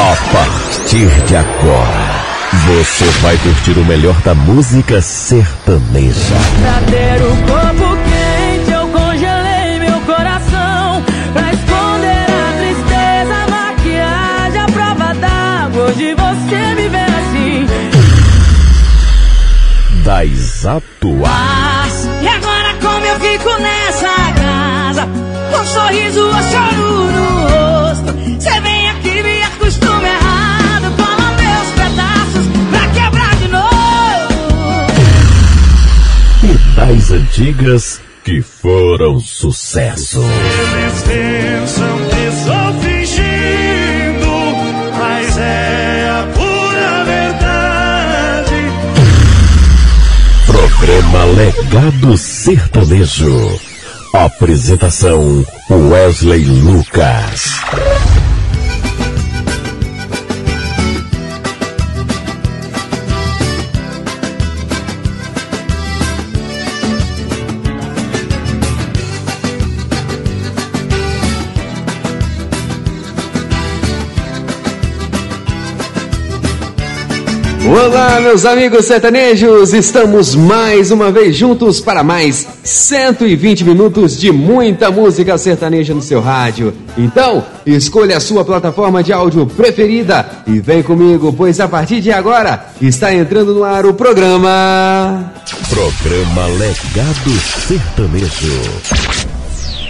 A partir de agora, você vai curtir o melhor da música sertaneja. Pra ter o corpo quente, eu congelei meu coração. Pra esconder a tristeza, a maquiagem, a prova d'água. Hoje você me vê assim. Das atuais. E agora como eu fico nessa casa? Com um sorriso ou choro das antigas que foram sucesso. Eles pensam que estou fingindo, mas é a pura verdade. Programa Legado Sertanejo. Apresentação Wesley Lucas. Olá, meus amigos sertanejos! Estamos mais uma vez juntos para mais 120 minutos de muita música sertaneja no seu rádio. Então, escolha a sua plataforma de áudio preferida e vem comigo, pois a partir de agora está entrando no ar o programa. Programa Legado Sertanejo.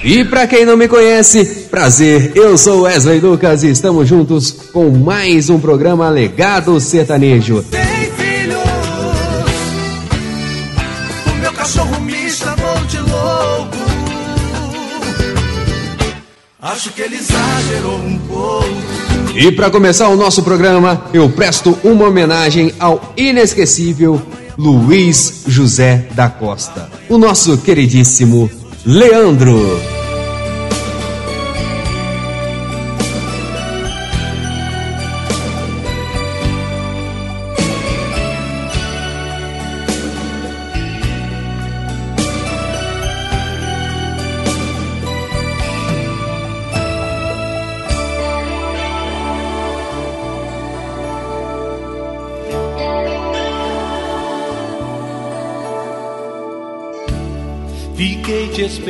E para quem não me conhece, prazer, eu sou Wesley Lucas e estamos juntos com mais um programa Legado Sertanejo. Tem filhos, o meu cachorro me chamou de louco. Acho que ele exagerou um pouco. E para começar o nosso programa, eu presto uma homenagem ao inesquecível Luiz José da Costa, o nosso queridíssimo Leandro.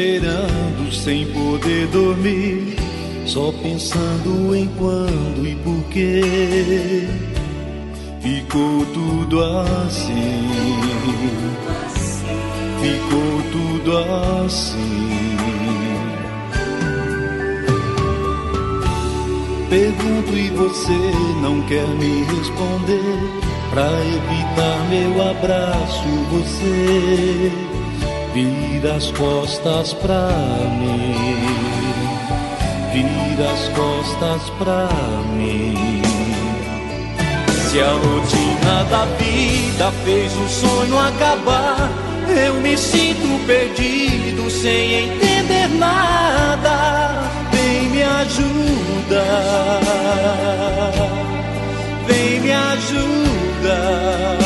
Esperando sem poder dormir, só pensando em quando e por quê. Ficou tudo assim, ficou tudo assim. Pergunto e você não quer me responder. Pra evitar meu abraço, você vira as costas pra mim, vira as costas pra mim. Se a rotina da vida fez o sonho acabar, eu me sinto perdido sem entender nada. Vem me ajuda, vem me ajuda.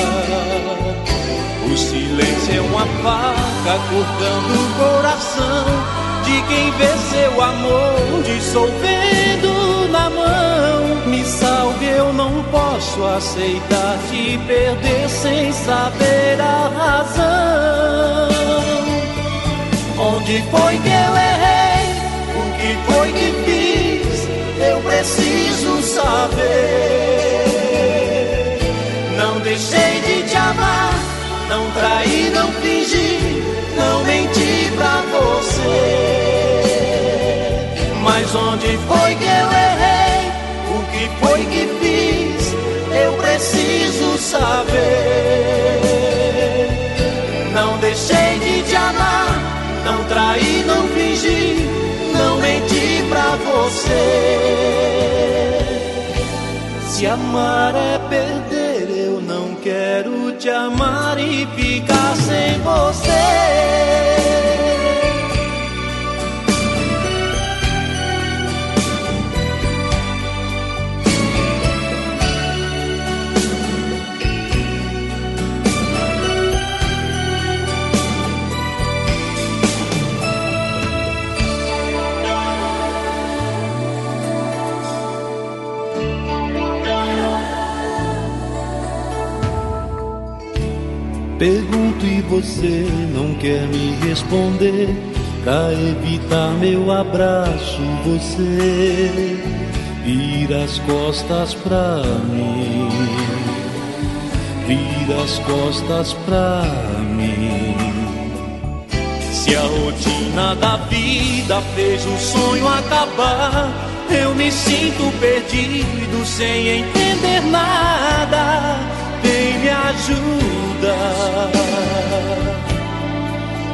Silêncio é uma faca cortando o coração de quem vê seu amor dissolvendo na mão. Me salve, eu não posso aceitar te perder sem saber a razão. Onde foi que eu errei? O que foi que fiz? Eu preciso saber. Não traí, não fingi, não menti pra você. Mas onde foi que eu errei? O que foi que fiz? Eu preciso saber. Não deixei de te amar, não traí, não fingi, não menti pra você. Se amar é perder, não quero te amar e ficar sem você. Pergunto e você não quer me responder. Pra evitar meu abraço, você vira as costas pra mim. Vira as costas pra mim. Se a rotina da vida fez o sonho acabar, eu me sinto perdido sem entender nada. Vem me ajuda,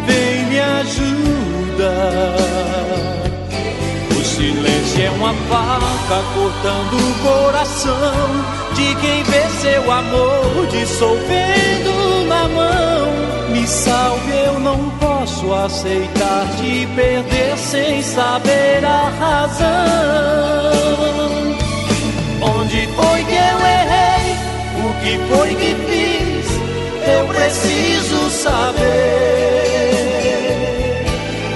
vem me ajuda. O silêncio é uma faca cortando o coração de quem vê seu amor dissolvendo na mão. Me salve, eu não posso aceitar te perder sem saber a razão. Onde foi que eu errei? O que foi que fiz? Eu preciso saber.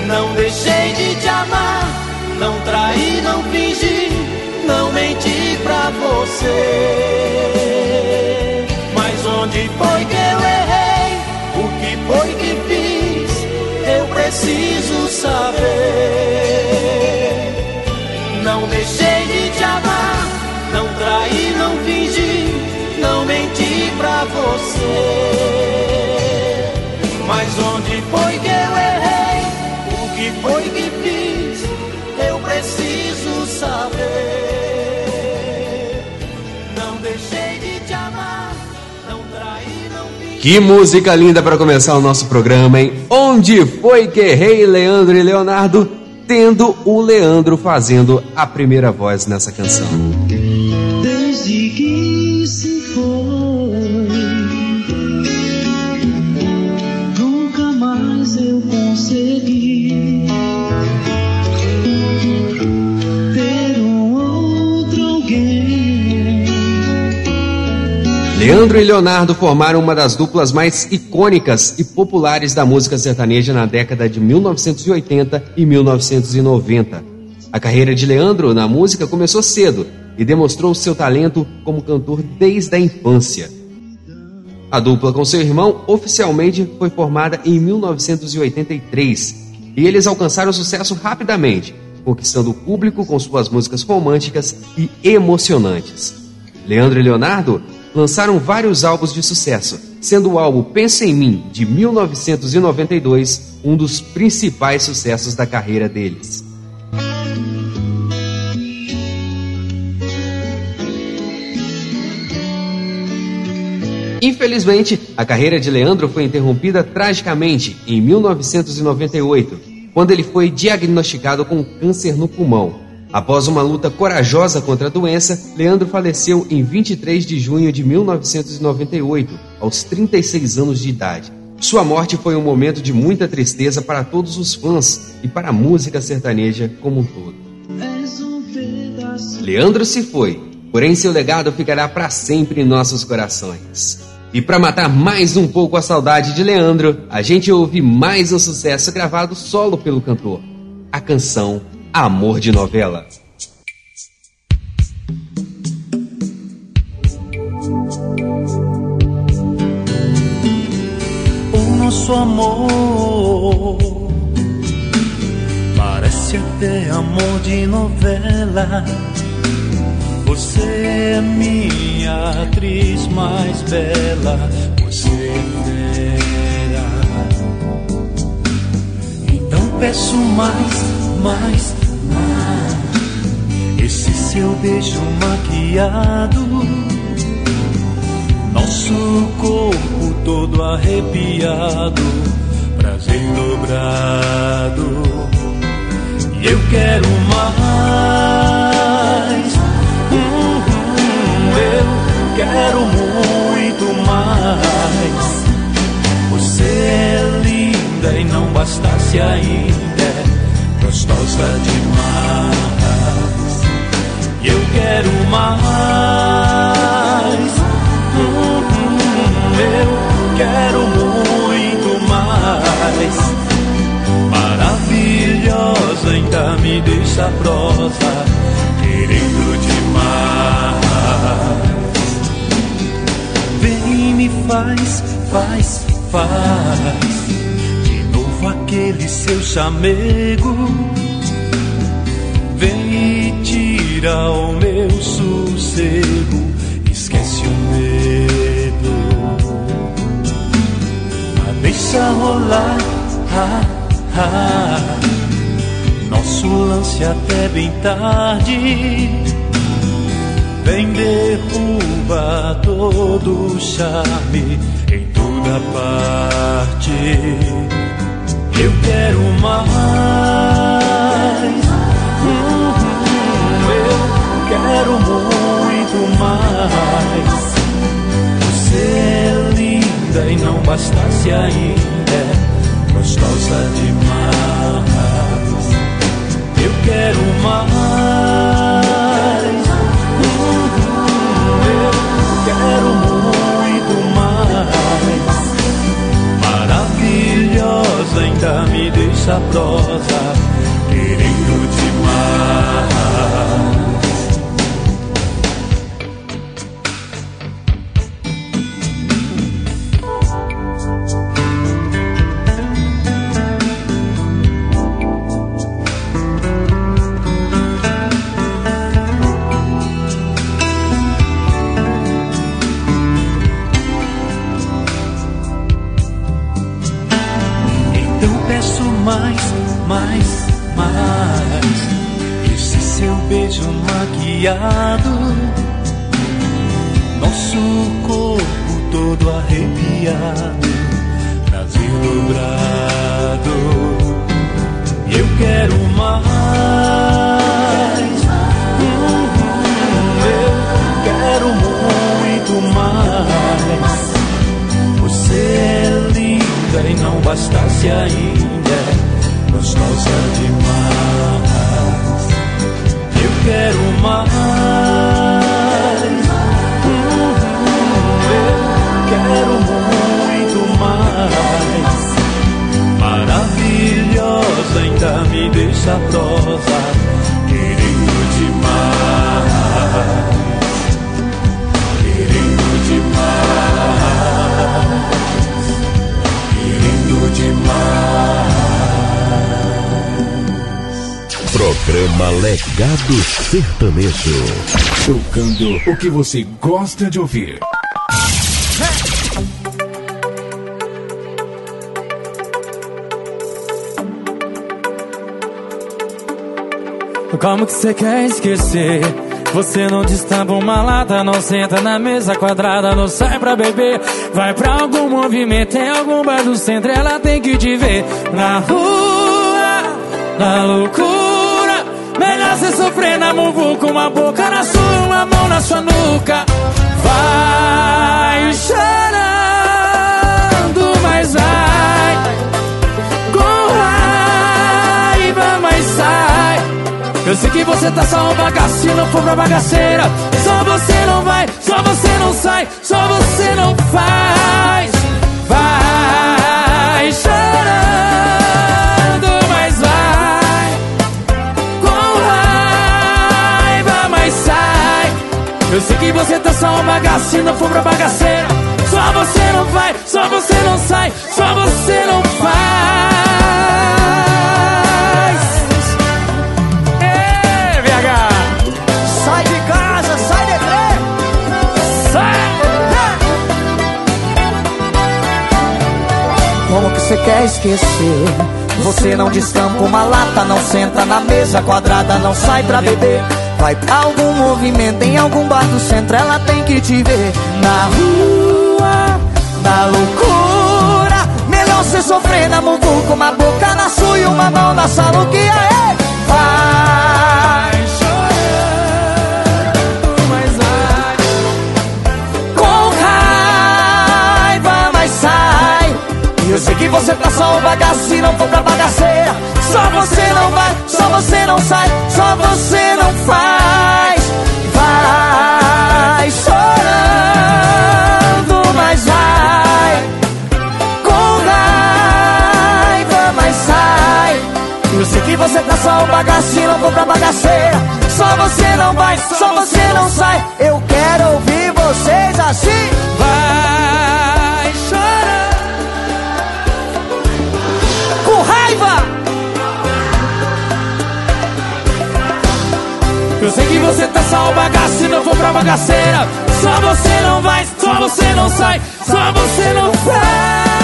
Não deixei de te amar, não traí, não fingi, não menti pra você. Mas onde foi que eu errei? O que foi que fiz? Eu preciso saber. Não deixei de te amar, não traí, você. Mas onde foi que eu errei? O que foi que fiz? Eu preciso saber. Não deixei de te amar, não traí, não fingi. Que música linda para começar o nosso programa, hein? Onde foi que errei, Leandro e Leonardo? Tendo o Leandro fazendo a primeira voz nessa canção. Leandro e Leonardo formaram uma das duplas mais icônicas e populares da música sertaneja na década de 1980 e 1990. A carreira de Leandro na música começou cedo e demonstrou seu talento como cantor desde a infância. A dupla com seu irmão oficialmente foi formada em 1983 e eles alcançaram sucesso rapidamente, conquistando o público com suas músicas românticas e emocionantes. Leandro e Leonardo lançaram vários álbuns de sucesso, sendo o álbum Pensa em Mim, de 1992, um dos principais sucessos da carreira deles. Infelizmente, a carreira de Leandro foi interrompida tragicamente em 1998, quando ele foi diagnosticado com câncer no pulmão. Após uma luta corajosa contra a doença, Leandro faleceu em 23 de junho de 1998, aos 36 anos de idade. Sua morte foi um momento de muita tristeza para todos os fãs e para a música sertaneja como um todo. Leandro se foi, porém seu legado ficará para sempre em nossos corações. E para matar mais um pouco a saudade de Leandro, a gente ouve mais um sucesso gravado solo pelo cantor, a canção Amor de Novela. o nosso amor parece até amor de novela. Você é minha atriz mais bela, você é fera. Então peço mais, mais. Esse seu beijo maquiado nosso corpo todo arrepiado, prazer dobrado. E eu quero mais. Hum, hum, eu quero muito mais. Você é linda e não bastasse ainda, é gostosa demais. Eu quero mais. Eu quero muito mais. Maravilhosa, ainda me deixa prosa, querendo demais. Vem, me faz, faz, faz de novo aquele seu chamego. Vem tira o meu sossego, esquece o medo. Mas deixa rolar, ah, ah, nosso lance até bem tarde Vem derruba todo o charme em toda parte. Eu quero mais. Quero muito mais. Você é linda e não bastasse ainda. Gostosa demais. Eu quero mais. quero muito mais. Maravilhosa, ainda me deixa prosa, Sertanejo. Tocando o que você gosta de ouvir. Como que você quer esquecer? Você não destampa uma lata, não senta na mesa quadrada, não sai pra beber. Vai pra algum movimento, em algum bar do centro, ela tem que te ver. Na rua, na loucura. Você sofrer na muvuca, uma boca na sua, uma mão na sua nuca. Vai chorando, mas vai com raiva, mas sai. Eu sei que você tá só um bagaço se não for pra bagaceira. Só você não vai, só você não sai, só você não faz. Sei que você tá só um bagaço se não for pra bagaceira. Só você não vai, só você não sai, só você não faz. Ê, VH! Sai de casa, sai de trem. Sai! Como que você quer esquecer? Você não destampa uma lata, não senta na mesa quadrada, não sai pra beber. Vai pra algum movimento, em algum bar do centro, ela tem que te ver. Na rua, na loucura. Melhor você sofrer na muvuca, uma boca na sua e uma mão na saluque. Aê! Vai você tá só um bagaço se não for pra bagaceira. Só você não vai, só você não sai, só você não faz. Vai chorando, mas vai. Com raiva, mas sai. E eu sei que você tá só um bagaço se não for pra bagaceira. Só você não vai, só você não sai. Tá só o não for pra bagaceira. Só você não vai, só você não sai, só você não faz.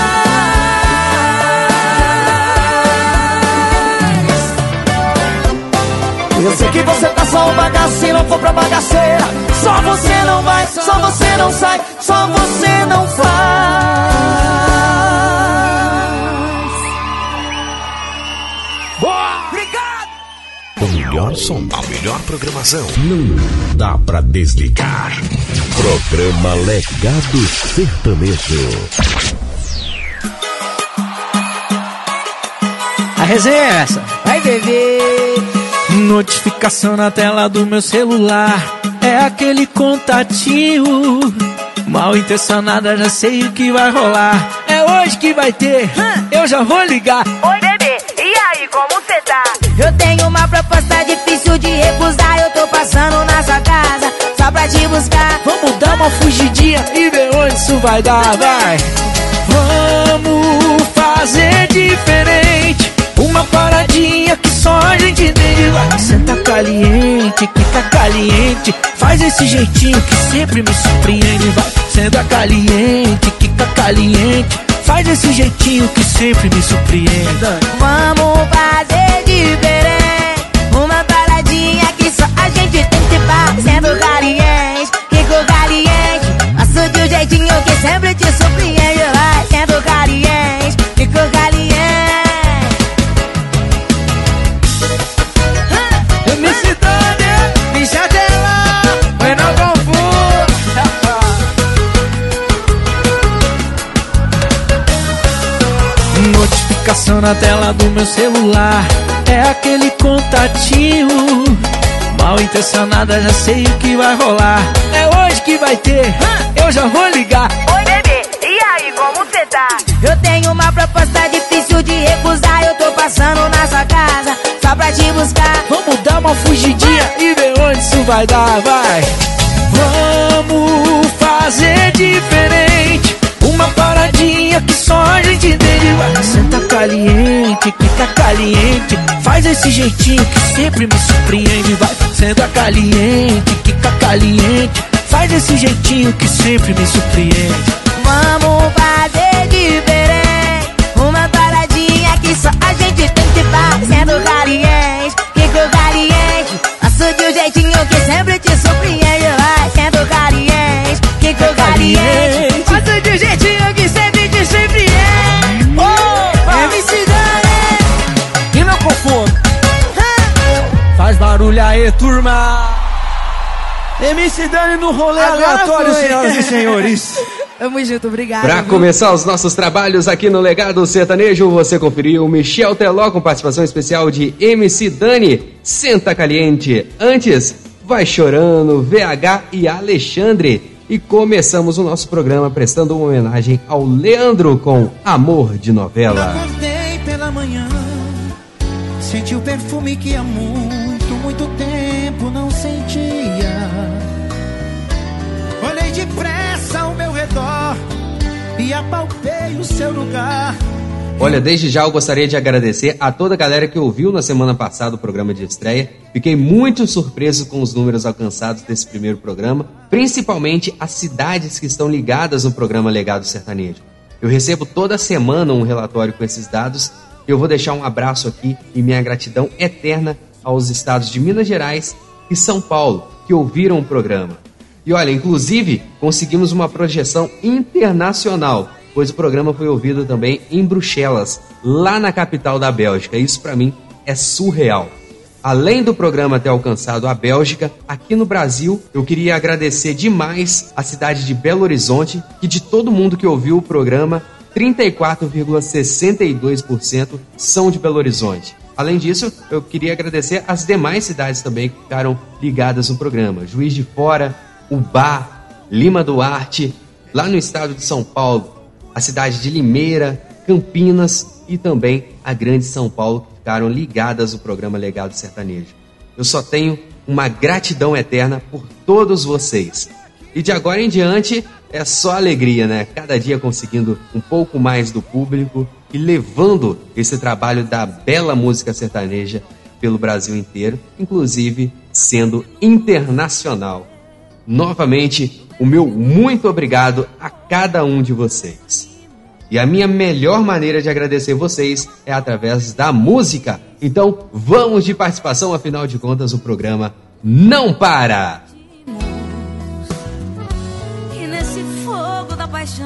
Eu sei que você tá só um bagaço se não for pra bagaceira. Só você não vai, só você não sai, só você não faz. Melhor som, a melhor programação. Não dá pra desligar. Programa Legado Sertanejo. A resenha é essa. Vai beber. Notificação na tela do meu celular. É aquele contatinho. Mal intencionada, já sei o que vai rolar. É hoje que vai ter. Eu já vou ligar. Oi, bebê, e aí, como cê tá? Eu tenho uma proposta difícil de recusar. Eu tô passando na sua casa só pra te buscar. Vamos dar uma fugidinha e ver onde isso vai dar, vai. Vamos fazer diferente. Uma paradinha que só a gente entende. Vai, senta caliente, que tá caliente. Faz esse jeitinho que sempre me surpreende. Vai, senta caliente, que tá caliente. Faz esse jeitinho que sempre me surpreende. Vamos fazer diferente. Sempre te surpreende. Vai sendo caliente, fico caliente. MC Dani, bicha dela, mas não confundo. Notificação na tela do meu celular, é aquele contatinho. Mal intencionada, já sei o que vai rolar. É hoje que vai ter, eu já vou ligar. Oi, bebê, e aí, como cê tá? Eu tenho uma proposta difícil de recusar. Eu tô passando na sua casa só pra te buscar. Vamos dar uma fugidinha e ver onde isso vai dar, vai. Vamos fazer diferente. Uma paradinha que só a gente. Vai. Senta caliente, tá caliente. Faz esse jeitinho que sempre me surpreende. Vai, senta caliente, tá caliente. Faz esse jeitinho que sempre me surpreende. Vamos fazer diferente. Uma paradinha que só a gente tem que faz. Sendo caliente, fico caliente. Faço de um jeitinho que sempre te surpreende. Vai sendo caliente, fico caliente. Barulho aí, turma. MC Dani no rolê Agora aleatório, foi. senhoras e senhores. Tamo junto, obrigado. Para viu? começar os nossos trabalhos aqui no Legado Sertanejo, você conferiu Michel Teló com participação especial de MC Dani, Senta Caliente. Antes, Vai Chorando, VH e Alexandre. E começamos o nosso programa prestando uma homenagem ao Leandro com Amor de Novela. Acordei pela manhã, senti o perfume que há depressa ao meu redor e apalpei o seu lugar. Olha, desde já eu gostaria de agradecer a toda a galera que ouviu na semana passada o programa de estreia. Fiquei muito surpreso com os números alcançados desse primeiro programa, principalmente as cidades que estão ligadas no programa Legado Sertanejo. Eu recebo toda semana um relatório com esses dados e eu vou deixar um abraço aqui e minha gratidão eterna aos estados de Minas Gerais e São Paulo que ouviram o programa. E olha, inclusive, conseguimos uma projeção internacional, pois o programa foi ouvido também em Bruxelas, lá na capital da Bélgica. Isso para mim é surreal. Além do programa ter alcançado a Bélgica, aqui no Brasil, eu queria agradecer demais a cidade de Belo Horizonte, que de todo mundo que ouviu o programa, 34,62% são de Belo Horizonte. Além disso, eu queria agradecer as demais cidades também que ficaram ligadas no programa. Juiz de Fora, Ubá, Lima Duarte, lá no estado de São Paulo, a cidade de Limeira, Campinas e também a Grande São Paulo que ficaram ligadas no programa Legado Sertanejo. Eu só tenho uma gratidão eterna por todos vocês. E de agora em diante é só alegria, né? Cada dia conseguindo um pouco mais do público e levando esse trabalho da bela música sertaneja pelo Brasil inteiro, inclusive sendo internacional. Novamente, o meu muito obrigado a cada um de vocês. E a minha melhor maneira de agradecer vocês é através da música. Então, vamos de participação, afinal de contas, o programa não para!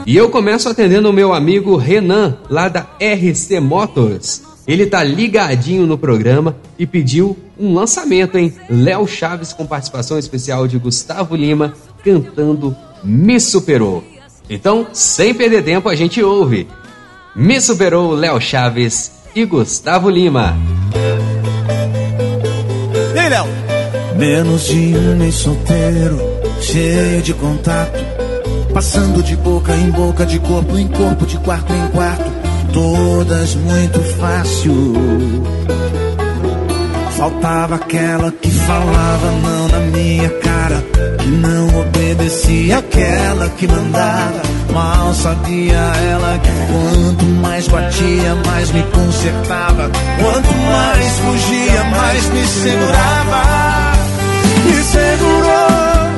E eu começo atendendo o meu amigo Renan, lá da RC Motors. Ele tá ligadinho no programa e pediu um lançamento, hein? Léo Chaves com participação especial de Gustavo Lima cantando Me Superou. Então, sem perder tempo, a gente ouve. Me Superou Léo Chaves e Gustavo Lima. Ei, Léo! Menos de um mês solteiro, cheio de contato. Passando de boca em boca, de corpo em corpo, de quarto em quarto. Todas muito fácil. Faltava aquela que falava não na minha cara. Que não obedecia aquela que mandava. Mal sabia ela que quanto mais batia, mais me consertava. Quanto mais fugia, mais me segurava. Me segurou,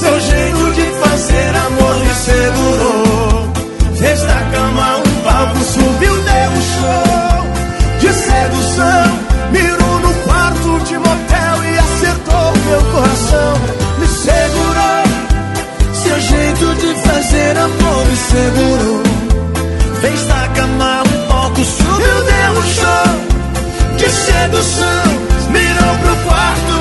seu jeito de fazer amor me segurou. Fez da palco, subiu, deu um show de sedução. Mirou no quarto de motel e acertou meu coração. Me segurou, seu jeito de fazer amor me segurou. Fez da cama um palco, subiu, deu um show de sedução. Mirou pro quarto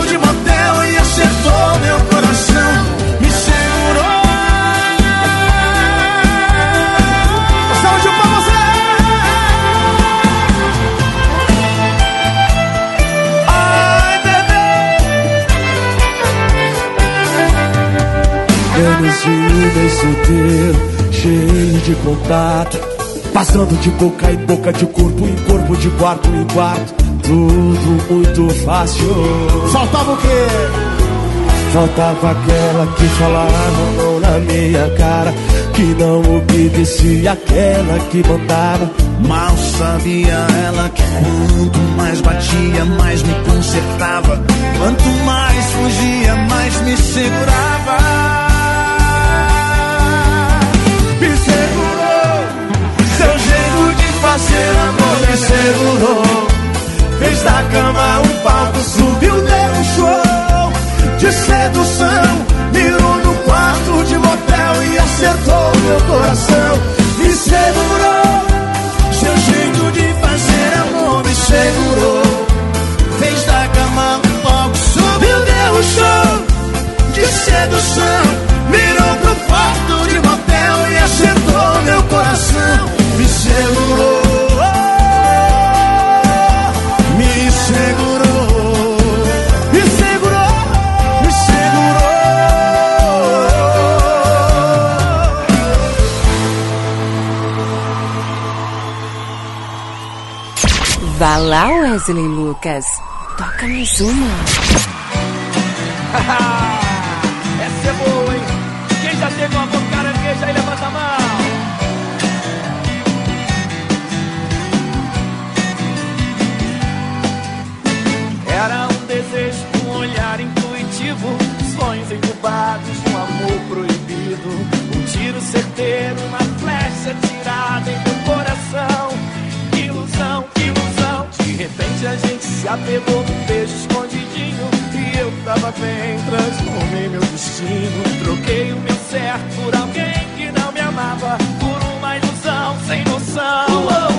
Menos de um solteiro, cheio de contato. Passando de boca em boca, de corpo em corpo, de quarto em quarto. Tudo muito fácil. Faltava o quê? Faltava aquela que falava não na minha cara Que não obedecia aquela que mandava Mal sabia ela que quanto mais batia, mais me consertava Quanto mais fugia, mais me segurava Fez da cama um palco, subiu, deu um show de sedução. Mirou no quarto de motel e acertou meu coração. Me segurou, seu jeito de fazer amor me segurou. Fez da cama um palco, subiu, deu um show de sedução. Mirou pro quarto de motel e acertou meu coração. Vá lá, Wesley Lucas. Toca mais uma. se apegou num beijo escondidinho e eu tava bem, transformei meu destino. Troquei o meu certo por alguém que não me amava, por uma ilusão sem noção.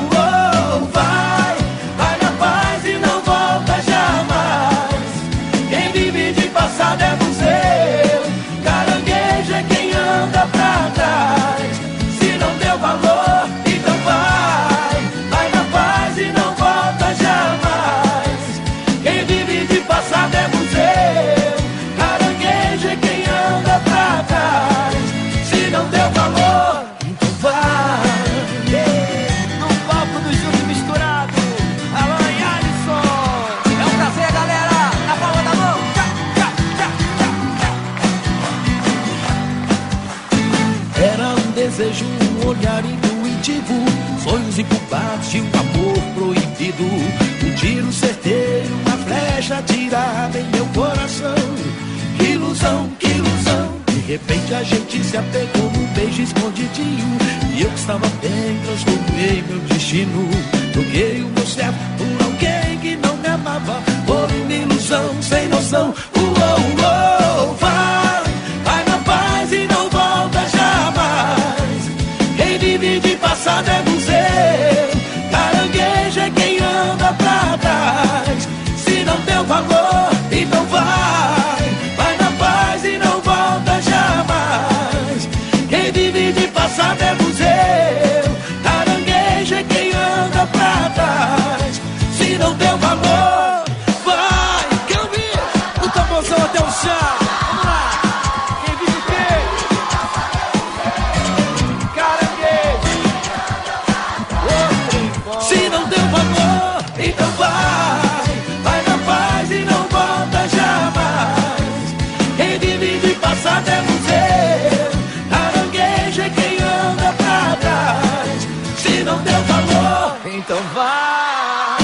Então vai.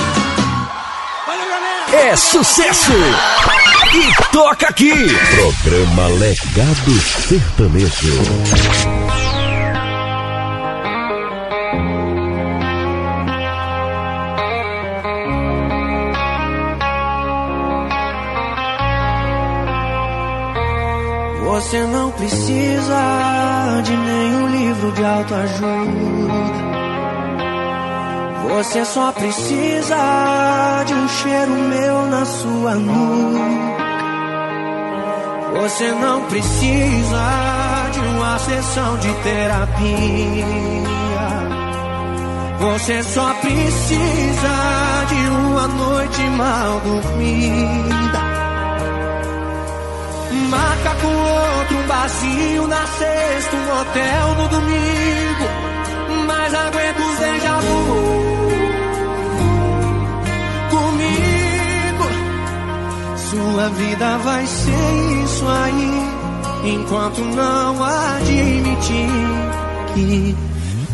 Valeu, galera. É sucesso! E toca aqui! Programa Legado Sertanejo. Você não precisa de nenhum livro de autoajuda. Você só precisa de um cheiro meu na sua nuca. Você não precisa de uma sessão de terapia. Você só precisa de uma noite mal dormida. Marca com outro um vazio na sexta, um hotel no domingo. Mas aguenta os déjà vu Sua vida vai ser isso aí, enquanto não admitir que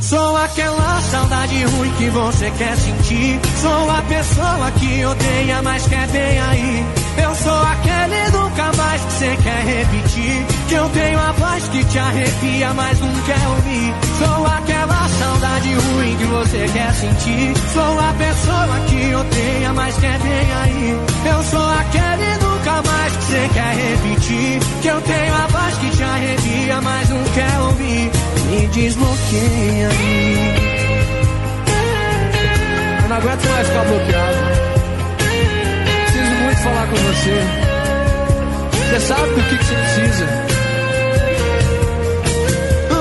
Sou aquela saudade ruim que você quer sentir. Sou a pessoa que odeia, mas quer bem aí. Eu sou aquele nunca mais que você quer repetir. Que eu tenho a voz que te arrepia, mas não quer ouvir. Sou aquela saudade ruim que você quer sentir. Sou a pessoa que odeia, mas quer bem aí. Eu sou aquele nunca mais que você quer repetir. Que eu tenho a voz que te arrepia, mas não quer ouvir. Me desbloqueia. Eu não aguento mais ficar bloqueado. Falar com você. Você sabe do que, que você precisa.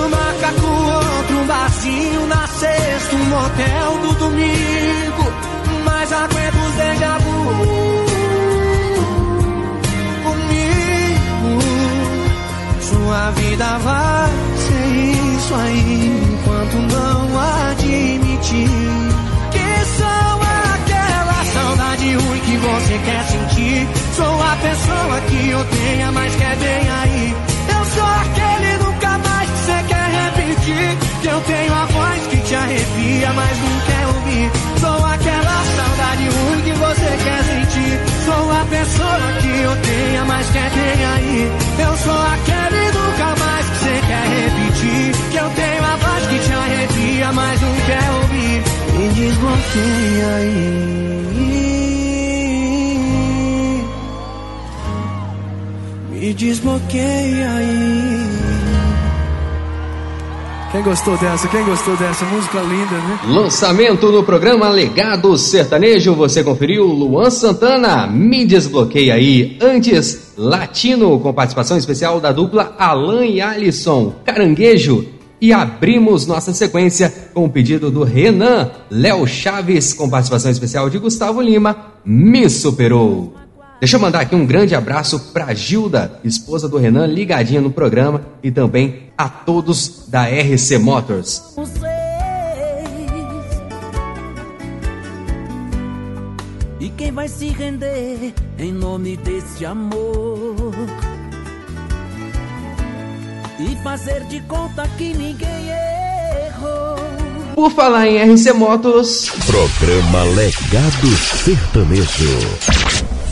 Marca com outro um barzinho na sexta, um motel no domingo. Mas aguenta os déjà vu comigo. Sua vida vai ser isso aí, enquanto não admitir você quer sentir. Sou a pessoa que odeia, mas quer bem aí. Eu sou aquele nunca mais que você quer repetir. Que eu tenho a voz que te arrepia, mas não quer ouvir. Sou aquela saudade ruim que você quer sentir. Sou a pessoa que odeia, mas quer bem aí. Eu sou aquele nunca mais que você quer repetir. Que eu tenho a voz que te arrepia, mas não quer ouvir. Me desbloqueia aí. Me desbloqueia aí. Quem gostou dessa? Quem gostou dessa? Música linda, né? Lançamento no programa Legado Sertanejo, você conferiu Luan Santana, Me Desbloqueia aí. Antes, Latino, com participação especial da dupla Alan e Alisson, Caranguejo. E abrimos nossa sequência com o pedido do Renan, Léo Chaves, com participação especial de Gustavo Lima, Me Superou. Deixa eu mandar aqui um grande abraço pra Gilda, esposa do Renan, ligadinha no programa, e também a todos da RC Motors. E quem vai se render em nome desse amor? E fazer de conta que ninguém errou. Por falar em RC Motos, Programa Legado Sertanejo.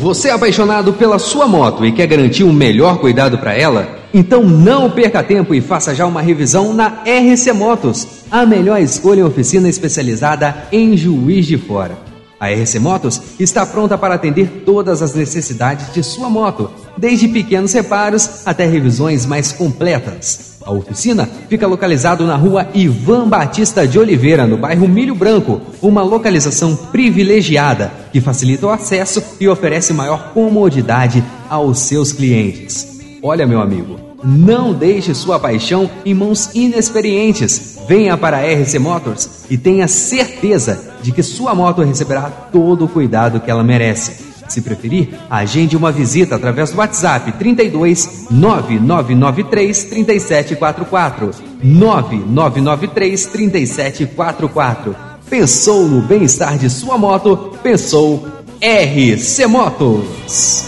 Você é apaixonado pela sua moto e quer garantir um melhor cuidado para ela? Então não perca tempo e faça já uma revisão na RC Motos, a melhor escolha em oficina especializada em Juiz de Fora. A RC Motos está pronta para atender todas as necessidades de sua moto, desde pequenos reparos até revisões mais completas. A oficina fica localizado na rua Ivan Batista de Oliveira, no bairro Milho Branco, uma localização privilegiada que facilita o acesso e oferece maior comodidade aos seus clientes. Olha, meu amigo, não deixe sua paixão em mãos inexperientes. Venha para a RC Motors e tenha certeza de que sua moto receberá todo o cuidado que ela merece. Se preferir, agende uma visita através do WhatsApp 32 9993 3744 9993 3744. Pensou no bem-estar de sua moto? Pensou RC Motos.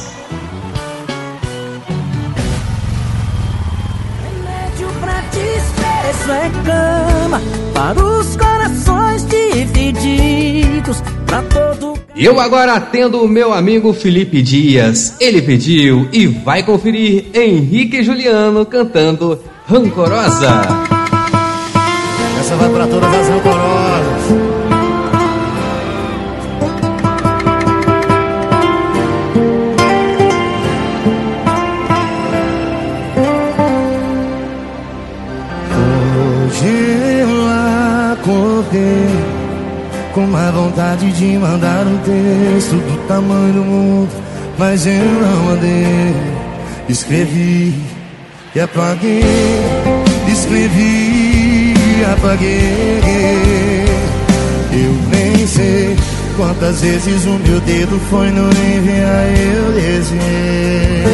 Remédio pra é cama para os corações divididos. Pra todo Eu agora atendo o meu amigo Felipe Dias. Ele pediu e vai conferir Henrique e Juliano cantando Rancorosa. Essa vai pra todas as rancorosas. Vontade de mandar um texto do tamanho do mundo, mas eu não mandei. Escrevi e apaguei, escrevi e apaguei. Eu nem sei quantas vezes o meu dedo foi no enviar, eu desenhei.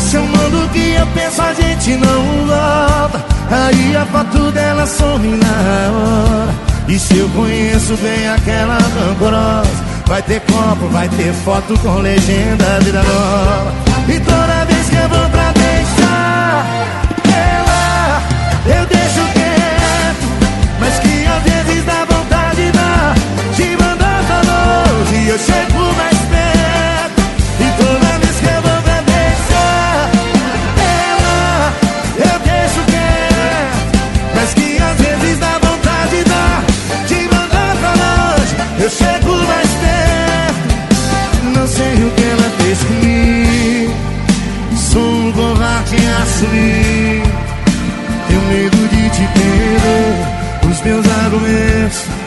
Se eu mando o que eu penso, a gente não volta. Aí a foto dela some na hora. E se eu conheço bem aquela rancorosa, vai ter copo, vai ter foto com legenda vida nova. E toda vez que eu vou pra deixar ela, eu deixo quieto. Mas que às vezes dá vontade dá de mandar pra. E eu chego mais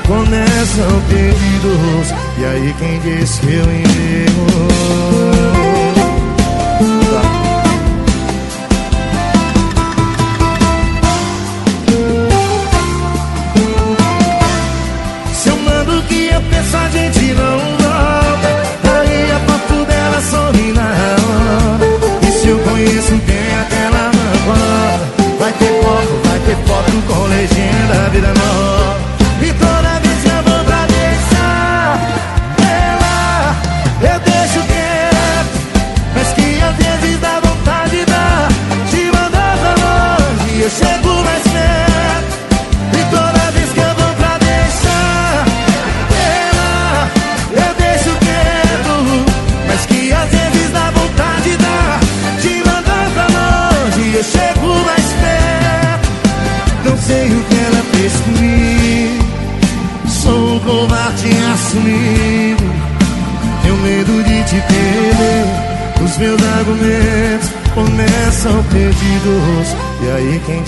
Começam perdidos. E aí quem diz que eu enviou? ကောလေးရှင်သာပြည်တော်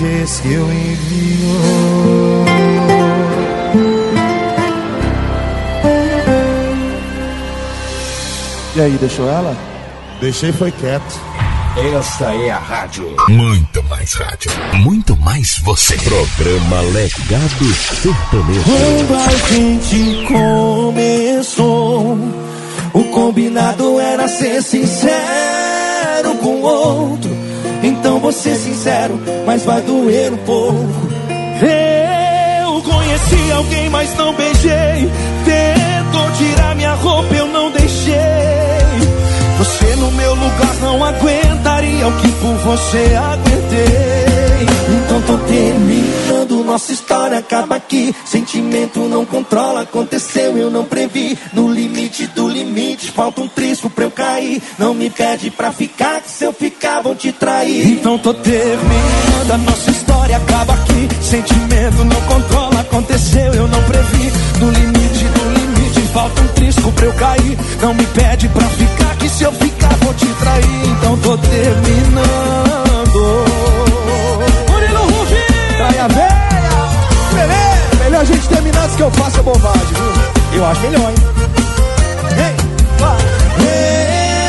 diz que eu envio? E aí, deixou ela? Deixei foi quieto. Essa é a rádio. Muito mais rádio. Muito mais você. Programa Legado Sertanejo. Quando a gente começou, o combinado era ser sincero com o outro. Então vou ser sincero, mas vai doer um pouco. Eu conheci alguém, mas não beijei. Tentou tirar minha roupa, eu não deixei. Você no meu lugar não aguentaria o que por você aguentei. Então tô terminando, nossa história acaba aqui. Sentimento não controla, aconteceu, eu não previ. No limite do limite, falta um trisco pra eu cair. Não me pede pra ficar, que se eu ficar vou te trair. Então tô terminando, a nossa história acaba aqui. Sentimento não controla, aconteceu, eu não previ. No limite do limite, falta um trisco pra eu cair. Não me pede pra ficar, que se eu ficar vou te trair. Então tô terminando. Véia! Beleza! Melhor a gente terminar antes que eu faça bobagem, viu? Eu acho melhor, hein?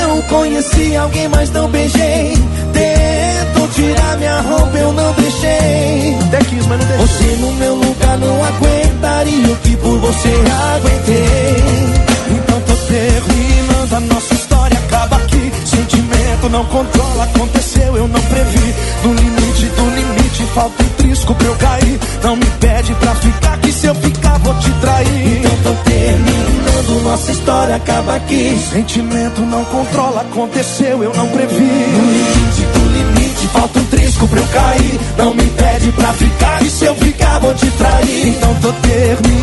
Eu conheci alguém, mas não beijei. Tentou tirar minha roupa, eu não deixei. Até quis, mas não deixei. Você no meu lugar não aguentaria o que por você aguentei. Então tô terminando, a nossa história acaba aqui. Sentimento não controla, aconteceu, eu não previ. No limite do limite, falta um trisco pra eu cair. Não me pede pra ficar, que se eu ficar vou te trair. Então tô terminando, nossa história acaba aqui. Sentimento não controla, aconteceu, eu não previ. No limite do limite, falta um trisco pra eu cair. Não me pede pra ficar, e se eu ficar vou te trair. Então tô terminando.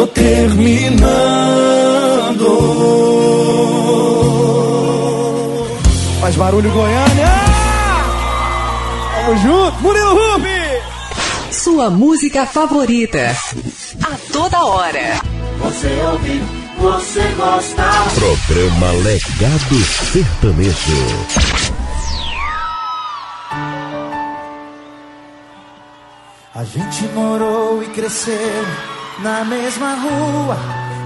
Tô terminando. Faz barulho, Goiânia! Tamo junto! Murilo Rufi! Sua música favorita. A toda hora. Você ouve, você gosta. Programa Legado Sertanejo. A gente morou e cresceu na mesma rua,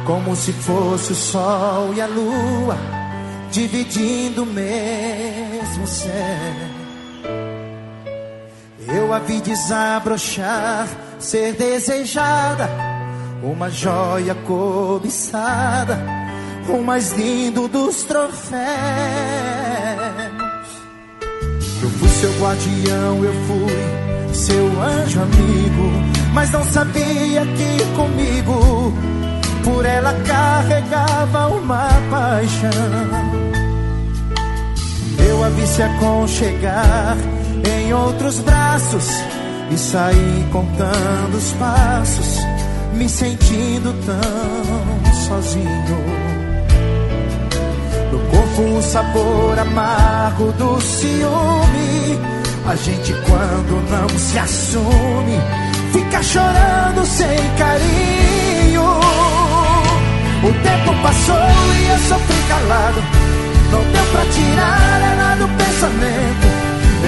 como se fosse o sol e a lua, dividindo o mesmo céu. Eu a vi desabrochar, ser desejada, uma joia cobiçada, o mais lindo dos troféus. Eu fui seu guardião, eu fui seu anjo amigo, mas não sabia que comigo por ela carregava uma paixão. Eu a vi se aconchegar em outros braços e saí contando os passos, me sentindo tão sozinho. No corpo o sabor amargo do ciúme. A gente quando não se assume, fica chorando sem carinho. O tempo passou e eu sofri calado. Não deu pra tirar ela do pensamento.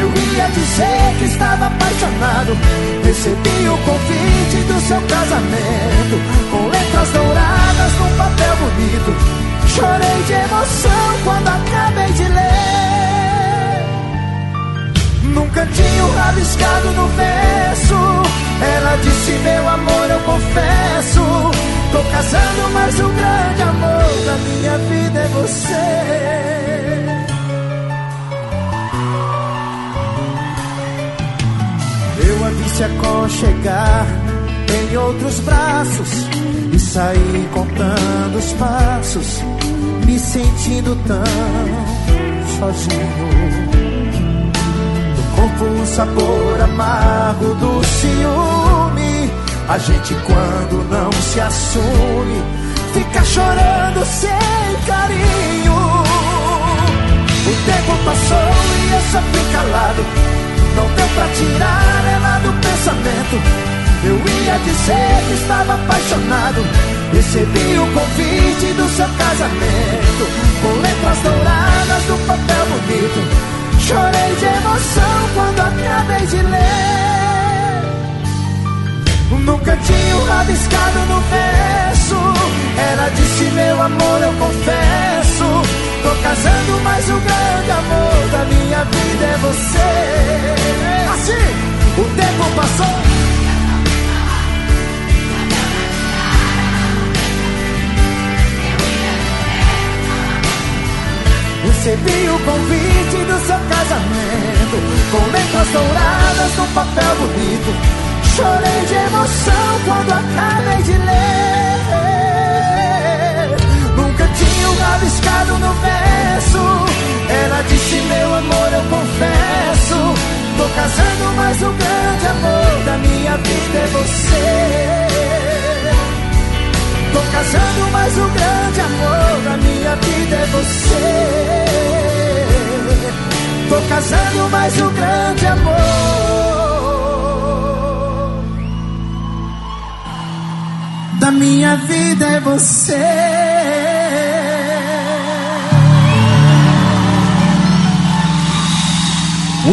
Eu ia dizer que estava apaixonado. Recebi o convite do seu casamento, com letras douradas num papel bonito. Chorei de emoção quando acabei de ler. Num cantinho rabiscado no verso, ela disse: Meu amor, eu confesso. Tô casando, mas o grande amor da minha vida é você. Eu a vi se aconchegar em outros braços e saí contando os passos, me sentindo tão sozinho. Corpo o sabor amargo do ciúme. A gente quando não se assume, fica chorando sem carinho. O tempo passou e eu só fui calado. Não deu pra tirar ela do pensamento. Eu ia dizer que estava apaixonado. Recebi o convite do seu casamento. Com letras douradas no papel bonito. Chorei de emoção quando acabei de ler. Num cantinho rabiscado no verso. Ela disse: Meu amor, eu confesso. Tô casando, mas o grande amor da minha vida é você. Assim, o tempo passou. Recebi o convite do seu casamento Com letras douradas no papel bonito. Chorei de emoção quando acabei de ler. Nunca tinha um rabiscado no verso. Ela disse, meu amor, eu confesso Tô casando, mas o grande amor da minha vida é você. Tô casando, mas o grande amor da minha vida é você. Tô casando, mas o grande amor da minha vida é você.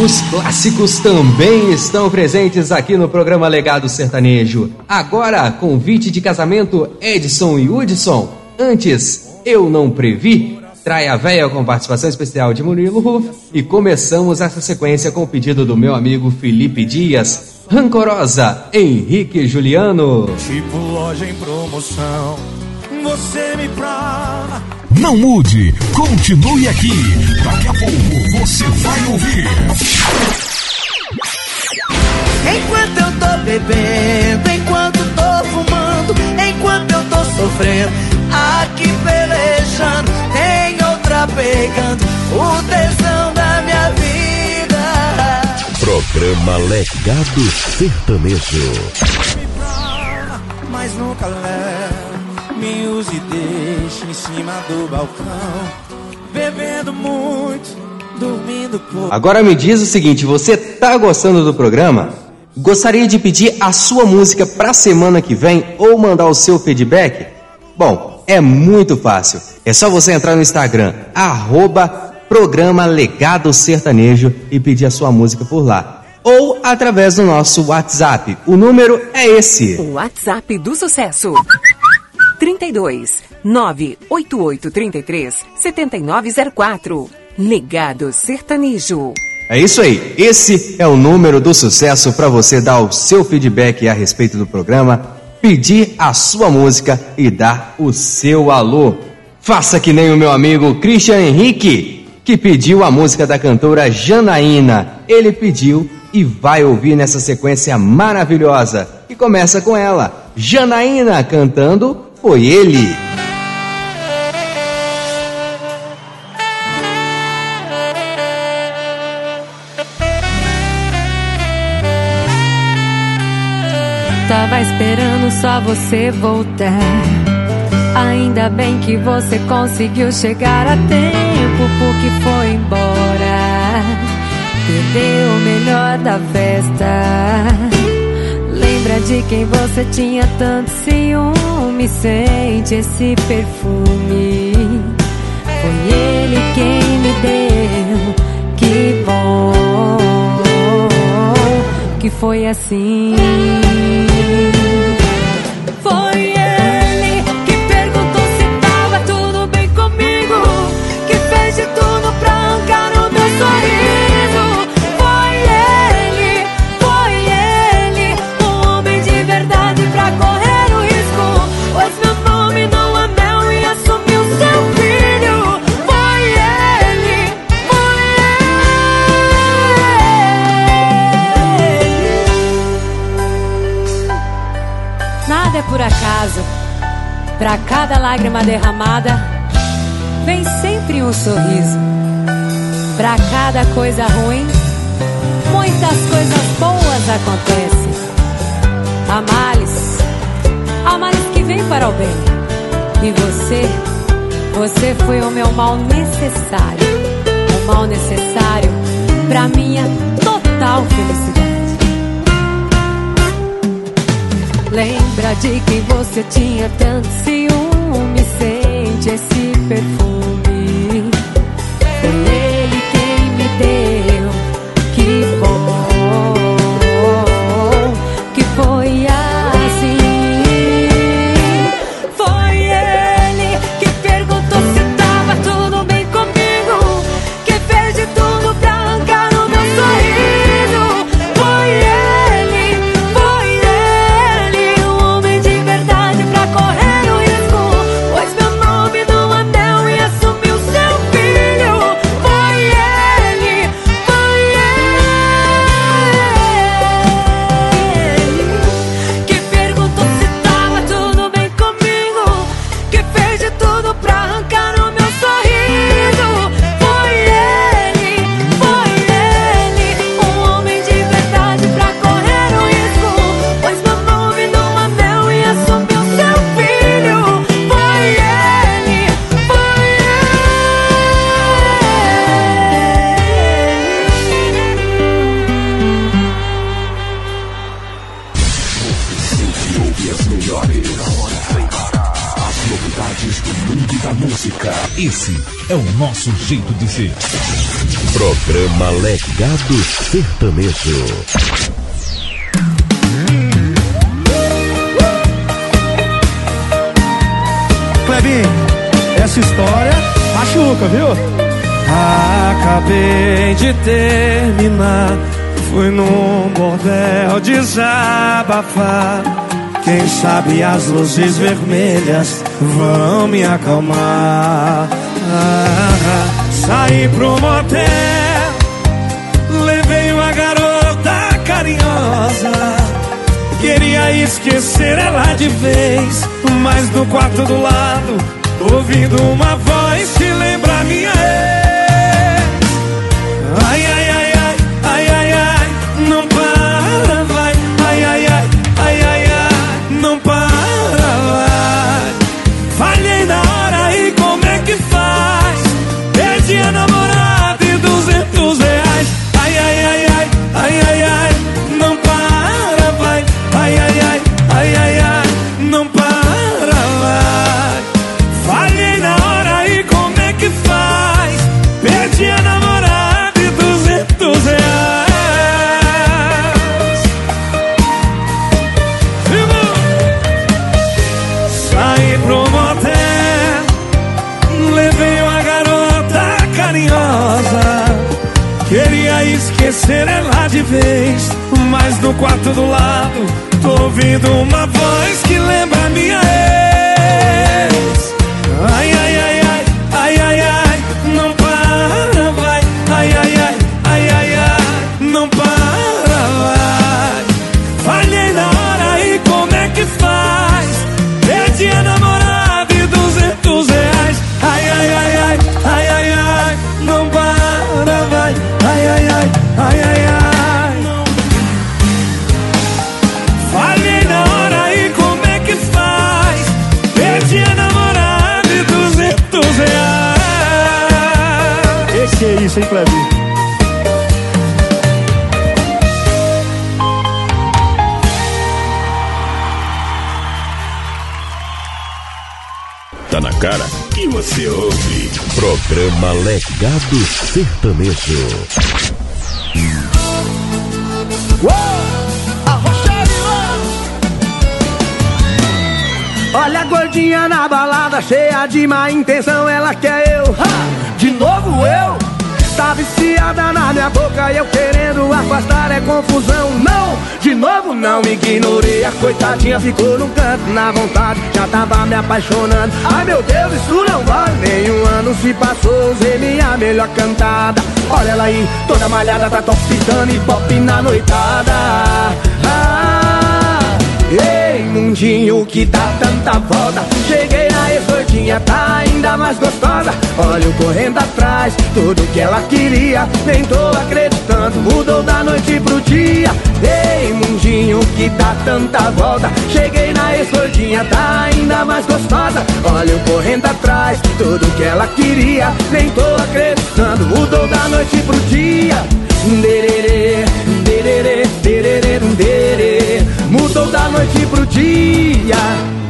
Os clássicos também estão presentes aqui no programa Legado Sertanejo. Agora, convite de casamento Edson e Hudson. Antes, Eu Não Previ, Traia Véia com participação especial de Murilo Ruff. E começamos essa sequência com o pedido do meu amigo Felipe Dias. Rancorosa, Henrique Juliano. Tipo loja em promoção, você me prova. Não mude, continue aqui. Daqui a pouco você vai ouvir. Enquanto eu tô bebendo, enquanto tô fumando, enquanto eu tô sofrendo, aqui pelejando, tem outra pegando o tesão da minha vida. Programa Legado Sertanejo. Mas nunca leva. Me use e deixe em cima do balcão. Bebendo muito, dormindo pouco. Agora me diz o seguinte, você tá gostando do programa? Gostaria de pedir a sua música pra semana que vem ou mandar o seu feedback? Bom, é muito fácil. É só você entrar no Instagram, arroba Programa Legado Sertanejo e pedir a sua música por lá. Ou através do nosso WhatsApp. O número é esse. O WhatsApp do sucesso. 32 98833 7904. Legado Sertanejo. É isso aí. Esse é o número do sucesso para você dar o seu feedback a respeito do programa, pedir a sua música e dar o seu alô. Faça que nem o meu amigo Christian Henrique, que pediu a música da cantora Janaína. Ele pediu e vai ouvir nessa sequência maravilhosa, que começa com ela, Janaína cantando Foi Ele. Tava esperando só você voltar. Ainda bem que você conseguiu chegar a tempo, porque foi embora. Perdeu o melhor da festa. Lembra de quem você tinha tanto ciúme? Sente esse perfume. Foi ele quem me deu. Que bom que foi assim. Pra cada lágrima derramada, vem sempre um sorriso. Pra cada coisa ruim, muitas coisas boas acontecem. Há males, há males que vêm para o bem. E você, você foi o meu mal necessário. O mal necessário pra minha total felicidade. Lembra de quem você tinha tanto ciúme? Sente esse perfume. Nosso jeito de ser. Programa Legado Sertanejo. Clebinho, essa história machuca, viu? Acabei de terminar. Fui num bordel desabafar. Quem sabe as luzes vermelhas vão me acalmar. Saí pro motel, levei uma garota carinhosa. Queria esquecer ela de vez, mas no quarto do lado, ouvindo uma voz que lembra minha ex. Ai, quarto do lado tô ouvindo uma voz que lembra minha Programa Legado Sertanejo. Olha a gordinha na balada, cheia de má intenção, ela quer eu. Ha! De novo eu? Tá viciada na minha boca e eu querendo afastar é confusão. Não, de novo não me ignorei. A coitadinha ficou no canto, na vontade, já tava me apaixonando. Ai meu Deus, isso não vale. Nenhum ano se passou, usei minha melhor cantada. Olha ela aí, toda malhada, tá topitando e pop na noitada. Mundinho que dá tanta volta. Cheguei na ex-gordinha, tá ainda mais gostosa. Olha eu correndo atrás, tudo que ela queria. Nem tô acreditando, mudou da noite pro dia. Ei, mundinho que dá tanta volta. Cheguei na ex-gordinha, tá ainda mais gostosa. Olha eu correndo atrás, tudo que ela queria. Nem tô acreditando, mudou da noite pro dia. Dererê, dererê, dererê, dererê Mudou da noite pro dia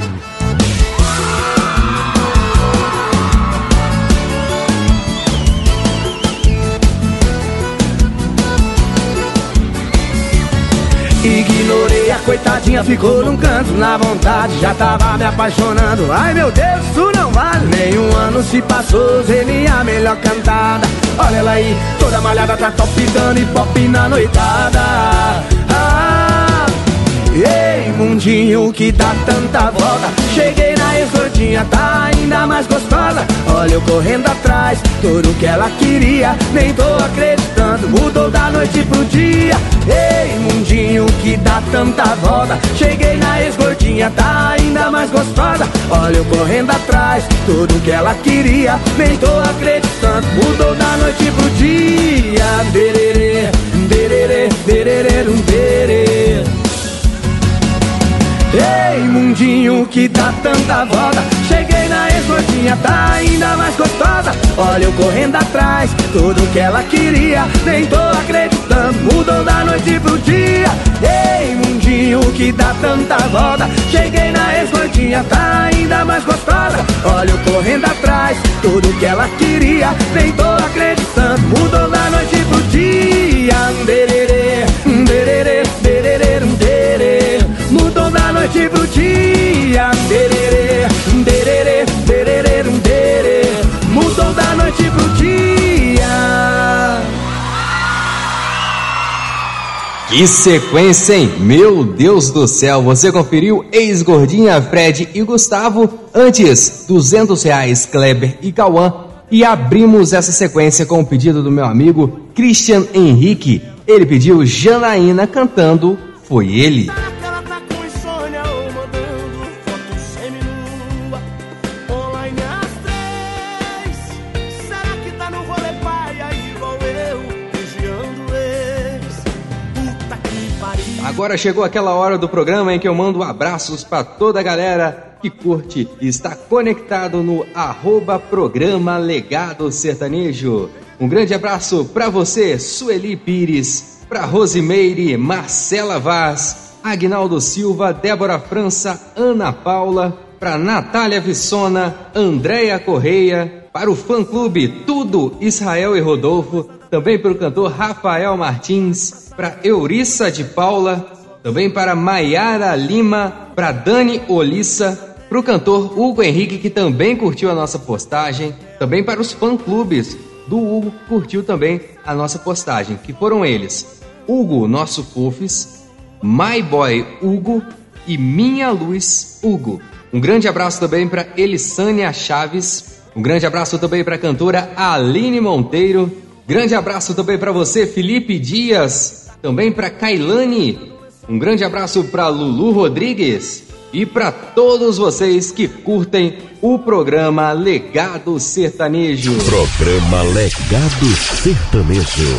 Ignorei a coitadinha, ficou num canto Na vontade, já tava me apaixonando. Ai meu Deus, isso não vale. Nenhum ano se passou, usei minha melhor cantada. Olha ela aí, toda malhada tá topitando e pop na noitada Ei, mundinho que dá tanta volta. Cheguei na ex-gordinha, tá ainda mais gostosa. Olha eu correndo atrás, tudo que ela queria. Nem tô acreditando, mudou da noite pro dia. Ei, mundinho que dá tanta volta. Cheguei na ex-gordinha, tá ainda mais gostosa. Olha eu correndo atrás, tudo que ela queria. Nem tô acreditando, mudou da noite pro dia. Dererê, dererê, dererê, dererê Ei, mundinho que dá tanta volta Cheguei na ex-gordinha, tá ainda mais gostosa Olha eu correndo atrás, tudo que ela queria Nem tô acreditando, mudou da noite pro dia Ei, mundinho que dá tanta volta Cheguei na ex-gordinha, tá ainda mais gostosa Olha eu correndo atrás, tudo que ela queria. Nem tô acreditando, mudou da noite pro dia. Dererê, dererê, dererê, dererê. Mudou da noite pro dia. Dererê, dererê, dererê, dererê. Mudou da noite pro dia. Que sequência, hein? Meu Deus do céu, você conferiu ex-gordinha Fred e Gustavo, antes 200 reais Kleber e Cauã, e abrimos essa sequência com o pedido do meu amigo Christian Henrique. Ele pediu Janaína cantando Foi Ele. Agora chegou aquela hora do programa em que eu mando abraços pra toda a galera que curte e está conectado no arroba programa Legado Sertanejo. Um grande abraço pra você, Sueli Pires, pra Rosimeire, Marcela Vaz, Agnaldo Silva, Débora França, Ana Paula, pra Natália Vissona, Andréia Correia, para o fã-clube Tudo Israel e Rodolfo, também para o cantor Rafael Martins, para Eurissa de Paula, também para Maiara Lima, para Dani Olissa, para o cantor Hugo Henrique, que também curtiu a nossa postagem, também para os fã-clubes do Hugo, que curtiu também a nossa postagem, que foram eles: Hugo, nosso Fufis, My Boy Hugo e Minha Luz Hugo. Um grande abraço também para Elisânia Chaves, um grande abraço também para a cantora Aline Monteiro, grande abraço também para você, Felipe Dias, também para Kailane, um grande abraço para Lulu Rodrigues e para todos vocês que curtem o programa Legado Sertanejo. Programa Legado Sertanejo.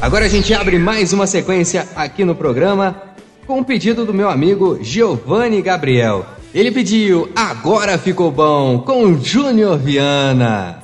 Agora a gente abre mais uma sequência aqui no programa com um pedido do meu amigo Giovanni Gabriel. Ele pediu Agora Ficou Bom com Júnior Viana.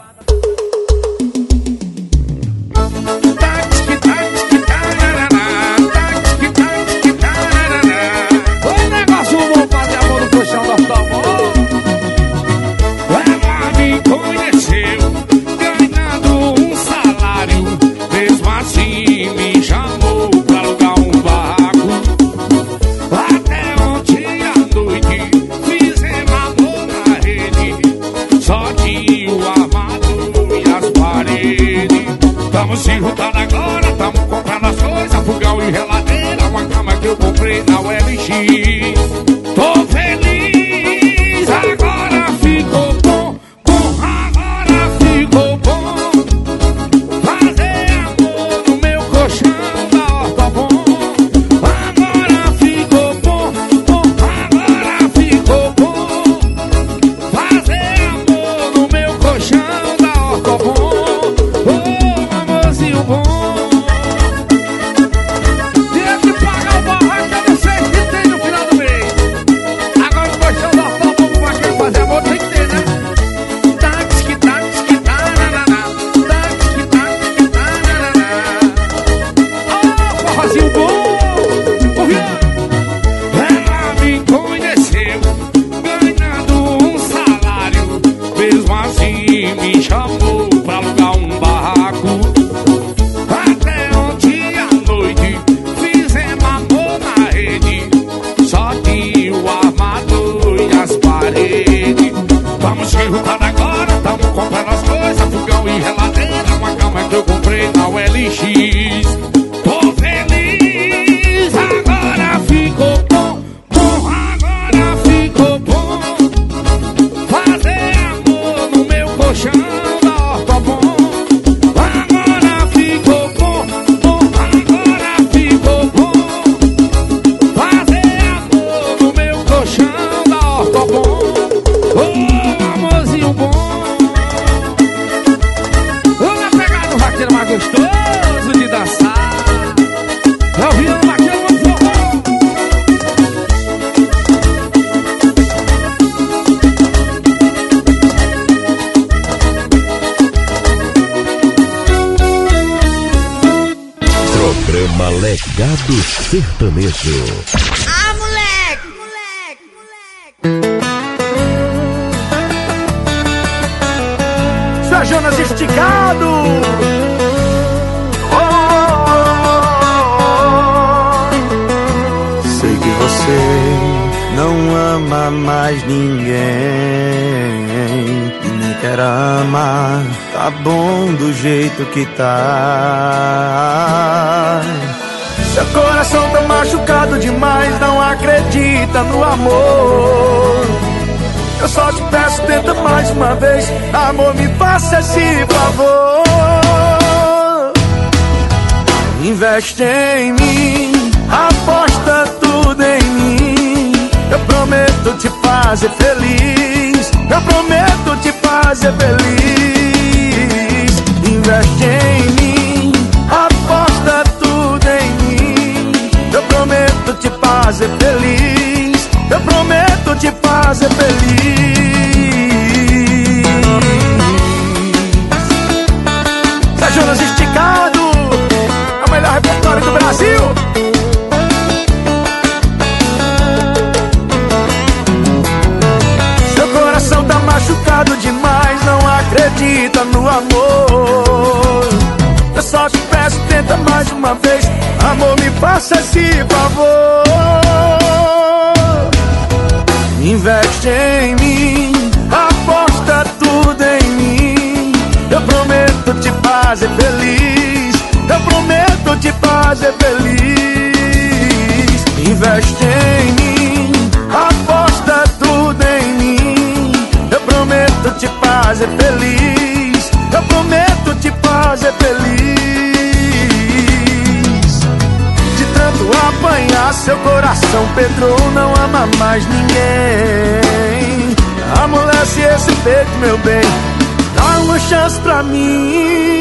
Jeito Pedro não ama mais ninguém. Amolece esse peito, meu bem. Dá uma chance pra mim.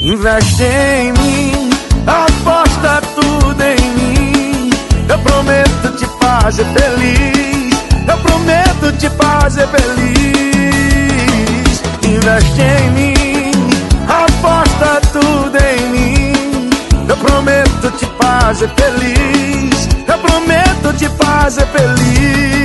Investe em mim, aposta tudo em mim. Eu prometo te fazer feliz. Eu prometo te fazer feliz. Investe em mim, aposta tudo em mim. Eu prometo te fazer feliz. Eu prometo te fazer feliz.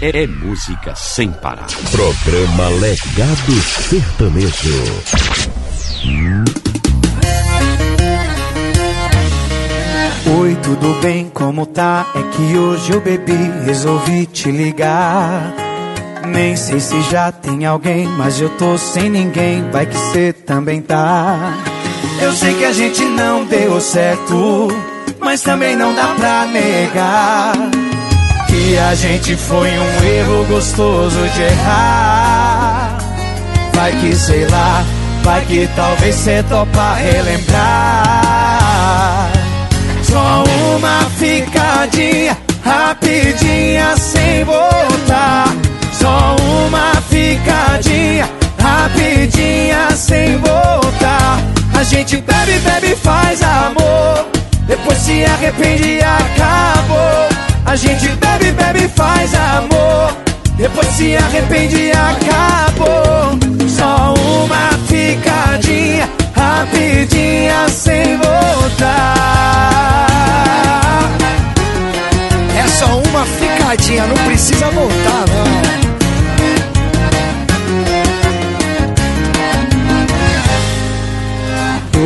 É, música sem parar. Programa Legado Sertanejo. Oi, tudo bem? Como tá? É que hoje eu bebi, resolvi te ligar. Nem sei se já tem alguém, mas eu tô sem ninguém, vai que cê também tá. Eu sei que a gente não deu certo, mas também não dá pra negar. Que a gente foi um erro gostoso de errar. Vai que sei lá, vai que talvez cê topa relembrar. Só uma ficadinha, rapidinha sem voltar. Só uma ficadinha, rapidinha sem voltar. A gente bebe, bebe, faz amor. Depois se arrepende e acabou. A gente bebe, bebe, faz amor. Depois se arrepende e acabou. Só uma ficadinha, rapidinha sem voltar. É só uma ficadinha, não precisa voltar, não.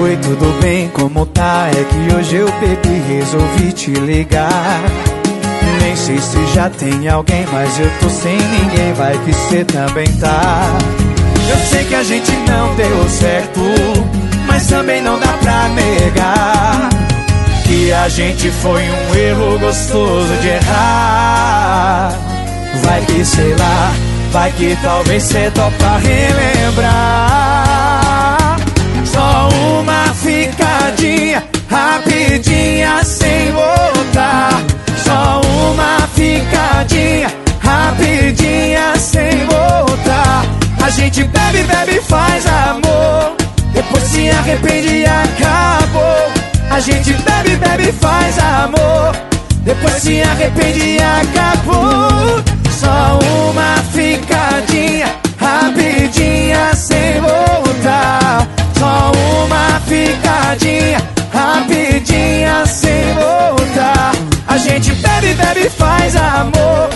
Oi, tudo bem? Como tá? É que hoje eu bebi, resolvi te ligar. Nem sei se já tem alguém, mas eu tô sem ninguém, vai que cê também tá. Eu sei que a gente não deu certo, mas também não dá pra negar. Que a gente foi um erro gostoso de errar. Vai que sei lá, vai que talvez cê topa relembrar. Só uma ficadinha, rapidinha sem voltar. Só uma ficadinha, rapidinha, sem voltar. A gente bebe, bebe, faz amor. Depois se arrepende e acabou. A gente bebe, bebe, faz amor. Depois se arrepende e acabou. Só uma ficadinha, rapidinha, sem voltar. Só uma ficadinha, rapidinha, sem voltar. A gente bebe, bebe faz amor.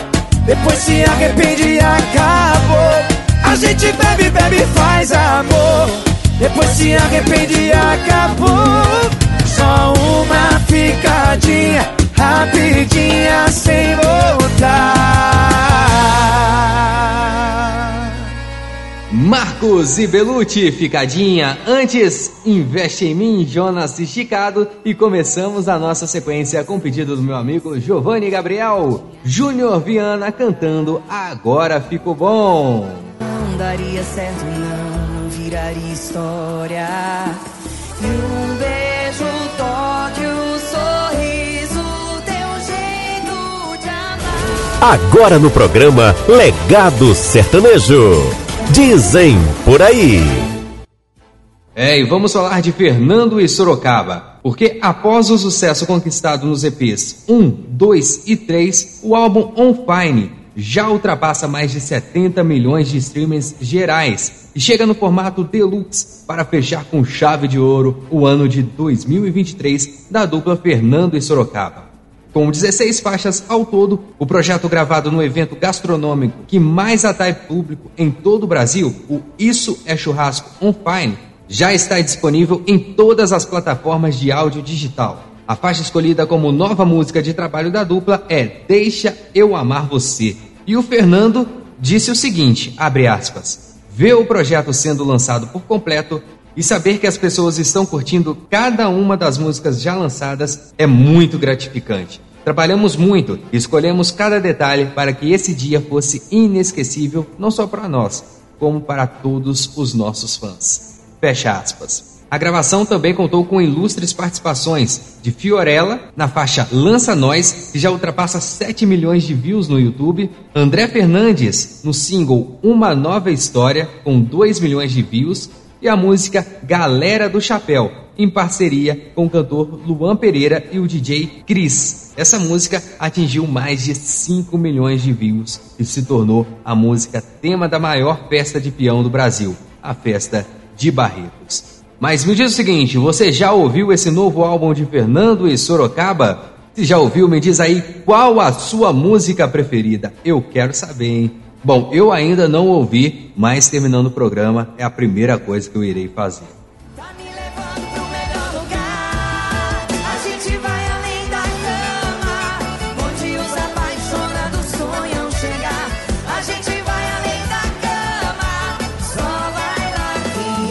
Depois se arrepende e acabou. A gente bebe, bebe faz amor. Depois se arrepende e acabou. Só uma ficadinha, rapidinha sem voltar. Marcos e Belucci, ficadinha. Antes, investe em mim, Jonas Esticado. E começamos a nossa sequência com pedido do meu amigo Giovanni Gabriel. Júnior Viana cantando Agora Ficou Bom. Não daria certo, não, não viraria história. E um beijo, um toque, um sorriso, teu jeito de amar. Agora no programa Legado Sertanejo. Dizem por aí. É, e vamos falar de Fernando e Sorocaba, porque após o sucesso conquistado nos EPs 1, 2 e 3, o álbum On Fine já ultrapassa mais de 70 milhões de streamings gerais e chega no formato deluxe para fechar com chave de ouro o ano de 2023 da dupla Fernando e Sorocaba. Com 16 faixas ao todo, o projeto gravado no evento gastronômico que mais atrai público em todo o Brasil, o Isso é Churrasco On Fine, já está disponível em todas as plataformas de áudio digital. A faixa escolhida como nova música de trabalho da dupla é Deixa Eu Amar Você. E o Fernando disse o seguinte, abre aspas, ver o projeto sendo lançado por completo e saber que as pessoas estão curtindo cada uma das músicas já lançadas é muito gratificante. Trabalhamos muito escolhemos cada detalhe para que esse dia fosse inesquecível não só para nós, como para todos os nossos fãs. Fecha aspas. A gravação também contou com ilustres participações de Fiorella na faixa Lança Nós, que já ultrapassa 7 milhões de views no YouTube, André Fernandes no single Uma Nova História, com 2 milhões de views, e a música Galera do Chapéu, em parceria com o cantor Luan Pereira e o DJ Cris. Essa música atingiu mais de 5 milhões de views e se tornou a música tema da maior festa de peão do Brasil, a Festa de Barretos. Mas me diz o seguinte, você já ouviu esse novo álbum de Fernando e Sorocaba? Se já ouviu, me diz aí qual a sua música preferida. Eu quero saber, hein? Bom, eu ainda não ouvi, mas terminando o programa é a primeira coisa que eu irei fazer.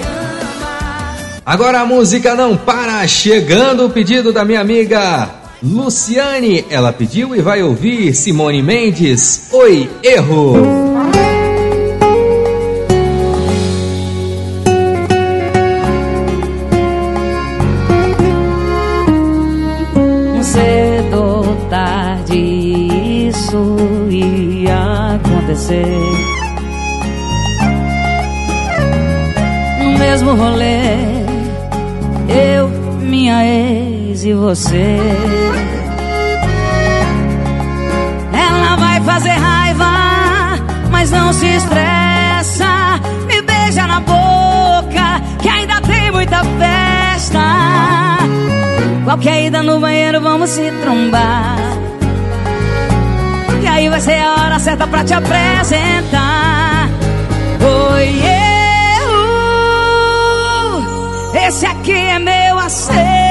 Ama. Agora a música não para, chegando o pedido da minha amiga Luciane. Ela pediu e vai ouvir Simone Mendes. Oi, erro. Cedo ou tarde isso ia acontecer. No mesmo rolê, eu, minha ex e você. Qualquer ida no banheiro, vamos se trombar. E aí vai ser a hora certa pra te apresentar. Oi, eu. Esse aqui é meu acerto.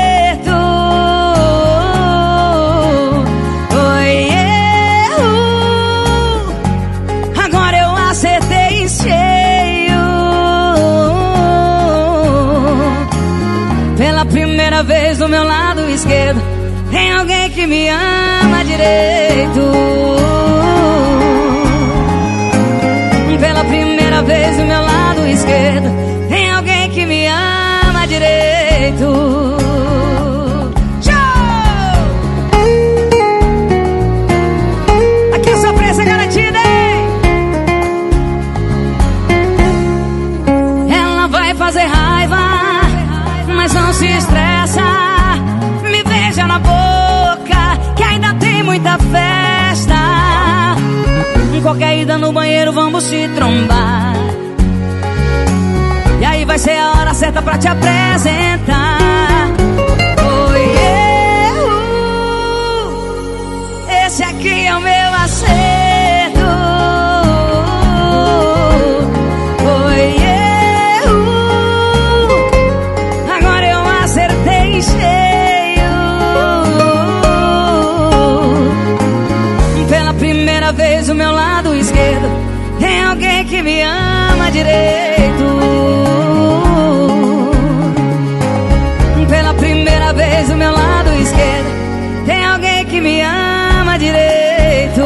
Tem alguém que me ama direito ida no banheiro vamos se trombar. E aí vai ser a hora certa pra te apresentar. Direito. Pela primeira vez, o meu lado esquerdo tem alguém que me ama direito.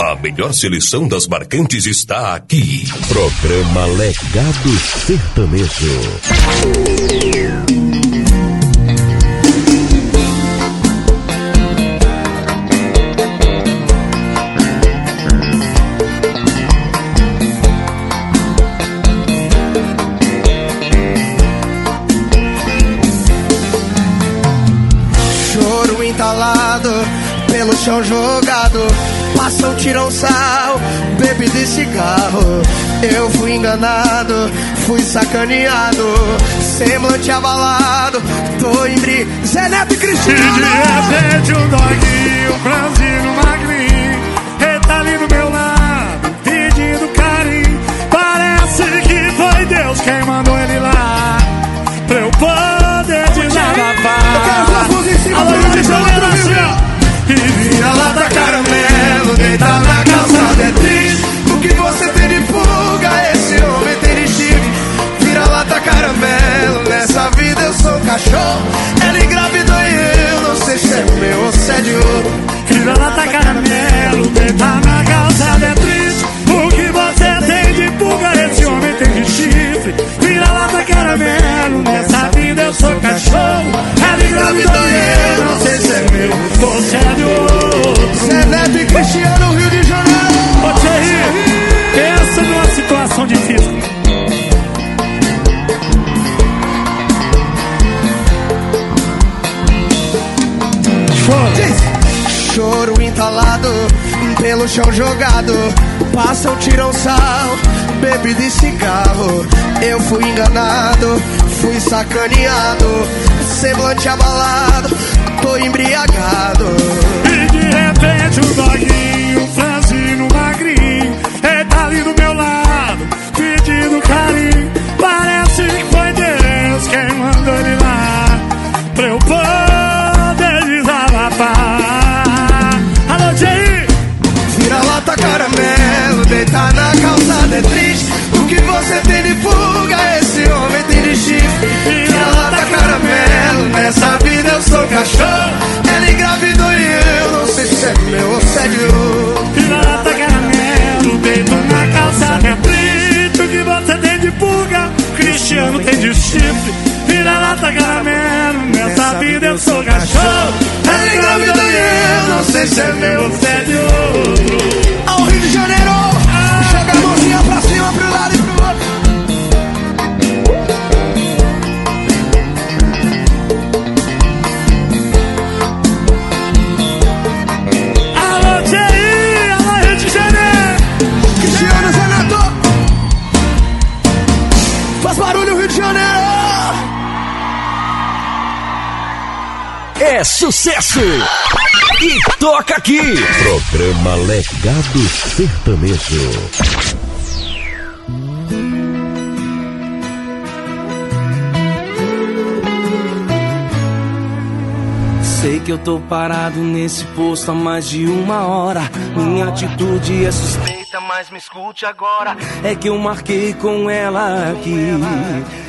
A melhor seleção das marcantes está aqui. Programa Legado Sertanejo. Chão jogado. Passam, tiram sal, bebida e cigarro. Eu fui enganado, fui sacaneado. Semblante abalado, tô em bri. Zé Neto e E Cristiano. de repente um doguinho, franzino magrinho tá ali do meu chão jogado. Passam, tiram sal, bebida e cigarro. Eu fui enganado, fui sacaneado. Semblante abalado, tô embriagado. E de repente um doguinho, franzino magrinho Ele tá ali do meu lado, de chifre Vira-lata caramelo, nessa vida eu sou cachorro Ela engravidou e eu não sei se é meu sucesso! E toca aqui! Programa Legado Sertanejo. Sei que eu tô parado nesse posto há mais de uma hora. Minha atitude é suspeita, mas me escute agora. É que eu marquei com ela aqui.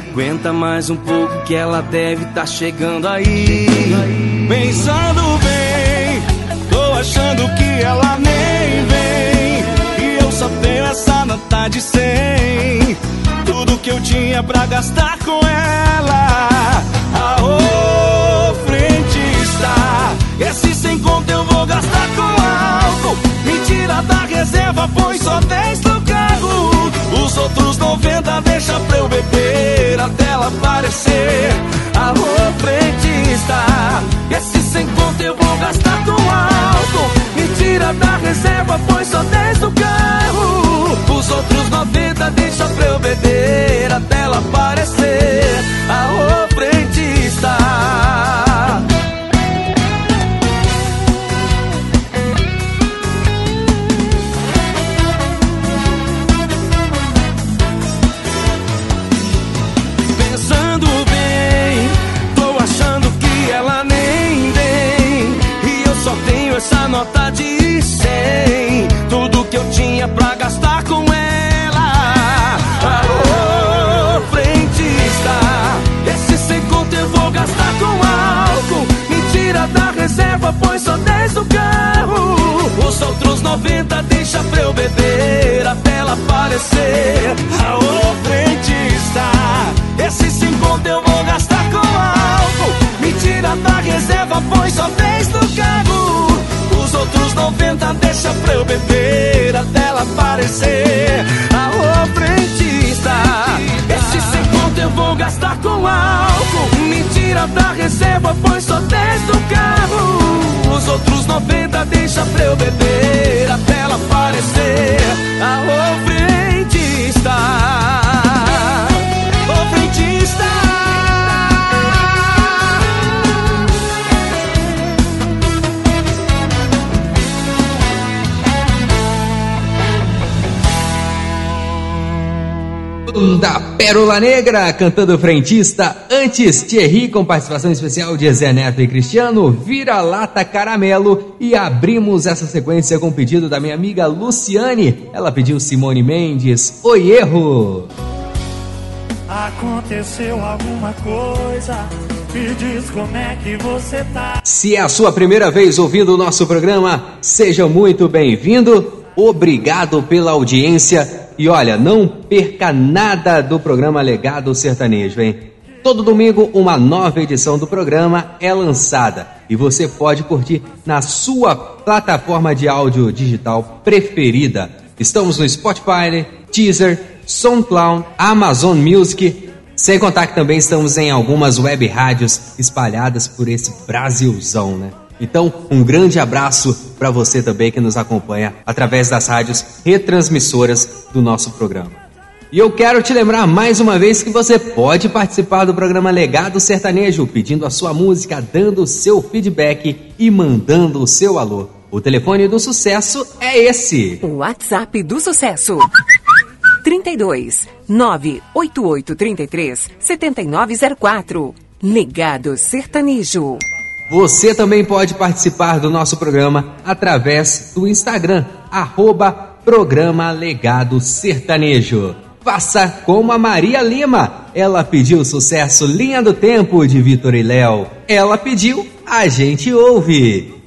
Aguenta mais um pouco que ela deve tá chegando aí. Pensando bem, tô achando que ela nem vem. E eu só tenho essa nota de 100. Tudo que eu tinha pra gastar com ela. Aô, frente está. Esse sem conta eu vou gastar com álcool. Me tira da reserva, põe só 10 no carro. Os outros 90 deixa pra eu beber até ela aparecer. Alô, frente da reserva foi só 10 no carro. Os outros 90 deixa pra eu beber até ela aparecer. 90 deixa pra eu beber até ela aparecer. Alô, frentista, esse sem conto eu vou gastar com álcool. Me tira da reserva, põe só 10 no carro. Os outros 90 deixa pra eu beber até ela aparecer. Alô, frentista, esse sem conto eu vou gastar com álcool. Me tira da reserva, põe só 10 no carro. Os outros 90 deixa pra eu beber até ela aparecer. Alô, frentista. Ô, frentista. Da Pérola Negra, cantando frentista. Antes, Thierry, com participação especial de Zé Neto e Cristiano, Vira-Lata Caramelo. E abrimos essa sequência com o pedido da minha amiga Luciane. Ela pediu Simone Mendes, Oi Erro. Aconteceu alguma coisa? Me diz como é que você tá. Se é a sua primeira vez ouvindo o nosso programa, seja muito bem-vindo. Obrigado pela audiência. E olha, não perca nada do programa Legado Sertanejo, hein? Todo domingo, uma nova edição do programa é lançada e você pode curtir na sua plataforma de áudio digital preferida. Estamos no Spotify, Teaser, SoundCloud, Amazon Music, sem contar que também estamos em algumas web rádios espalhadas por esse Brasilzão, né? Então, um grande abraço para você também que nos acompanha através das rádios retransmissoras do nosso programa. E eu quero te lembrar mais uma vez que você pode participar do programa Legado Sertanejo, pedindo a sua música, dando o seu feedback e mandando o seu alô. O telefone do sucesso é esse. O WhatsApp do sucesso. 32 98833 7904. Legado Sertanejo. Você também pode participar do nosso programa através do Instagram, arroba Programa Legado Sertanejo. Faça como a Maria Lima. Ela pediu o sucesso Linha do Tempo de Vitor e Léo. Ela pediu, a gente ouve.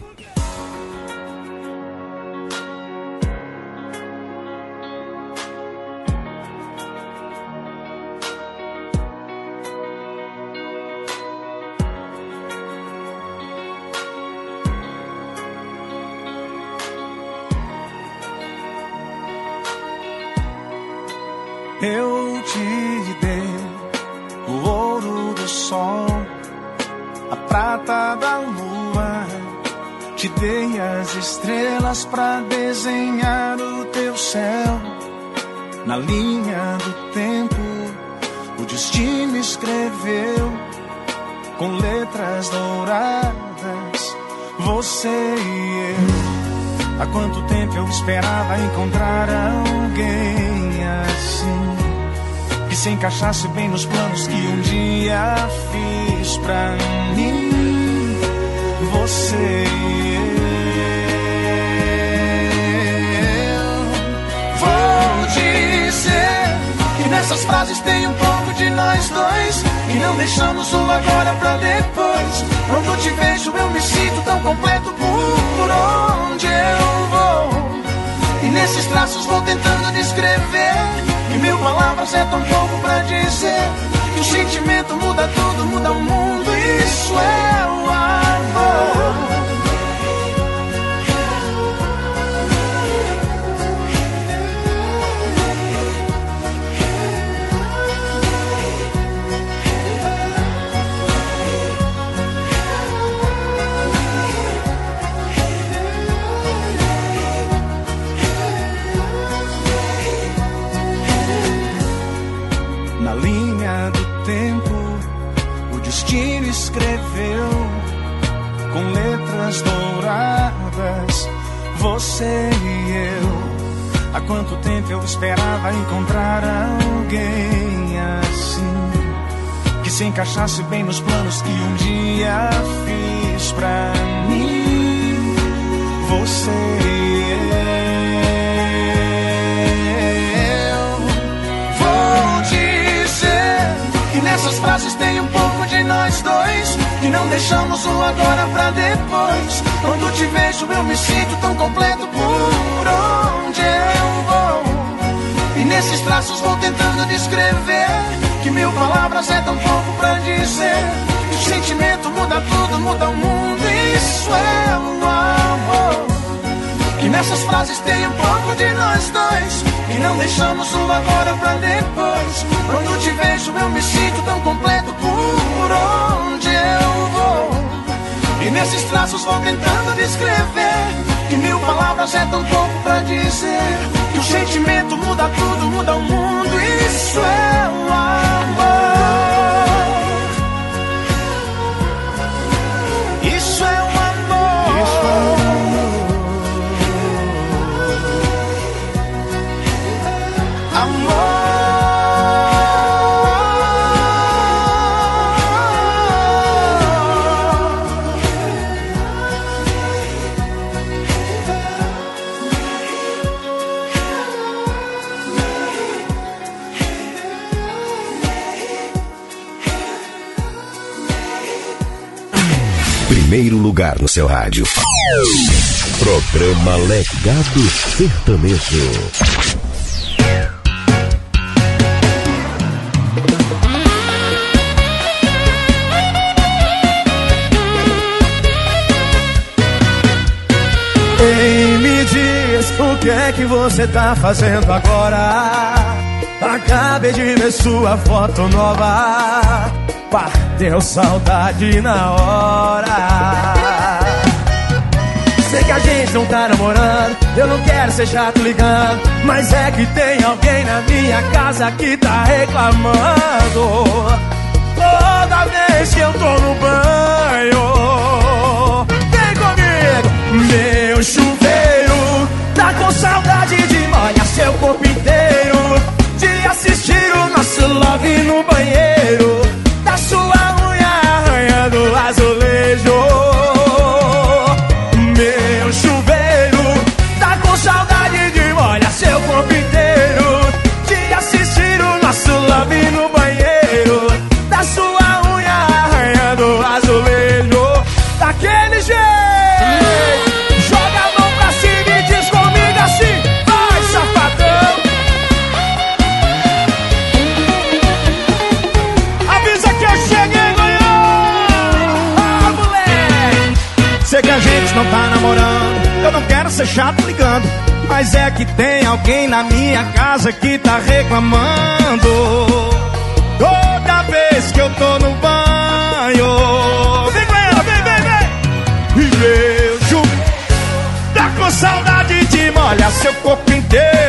Que se encaixasse bem nos planos que um dia fiz pra mim. Você e eu. Vou dizer que nessas frases tem um pouco de nós dois. E não deixamos o agora pra depois. Quando te vejo, eu me sinto tão completo por onde eu vou. E nesses traços vou tentando descrever Que mil palavras é tão pouco pra dizer. Que o sentimento muda tudo, muda o mundo Isso é o você e eu. Há quanto tempo eu esperava encontrar alguém assim que se encaixasse bem nos planos que um dia fiz pra mim. você. Eu vou dizer que nessas frases tem um pouco de nós dois. Não deixamos o agora pra depois. Quando te vejo, eu me sinto tão completo por onde eu vou. E nesses traços vou tentando descrever Que mil palavras é tão pouco pra dizer Que o sentimento muda tudo, muda o mundo Isso é o amor Que nessas frases tem um pouco de nós dois E não deixamos o agora pra depois Quando te vejo eu me sinto tão completo Por onde eu e nesses traços vou tentando descrever. Que mil palavras é tão pouco pra dizer. Que o sentimento muda tudo, muda o mundo Isso é o lugar no seu rádio. Programa Legado Sertanejo. Ei, me diz o que é que você tá fazendo agora? Acabei de ver sua foto nova. Bateu saudade na hora. Sei que a gente não tá namorando, eu não quero ser chato ligando. Mas é que tem alguém na minha casa que tá reclamando. Toda vez que eu tô no banho, vem comigo, meu chuveiro. Tá com saudade de molhar seu corpo inteiro. De assistir o nosso love no banheiro. Ser chato ligando. Mas é que tem alguém na minha casa que tá reclamando. Toda vez que eu tô no banho. Vem com ela, vem, vem, vem! E vejo. Tá com saudade de molhar seu corpo inteiro.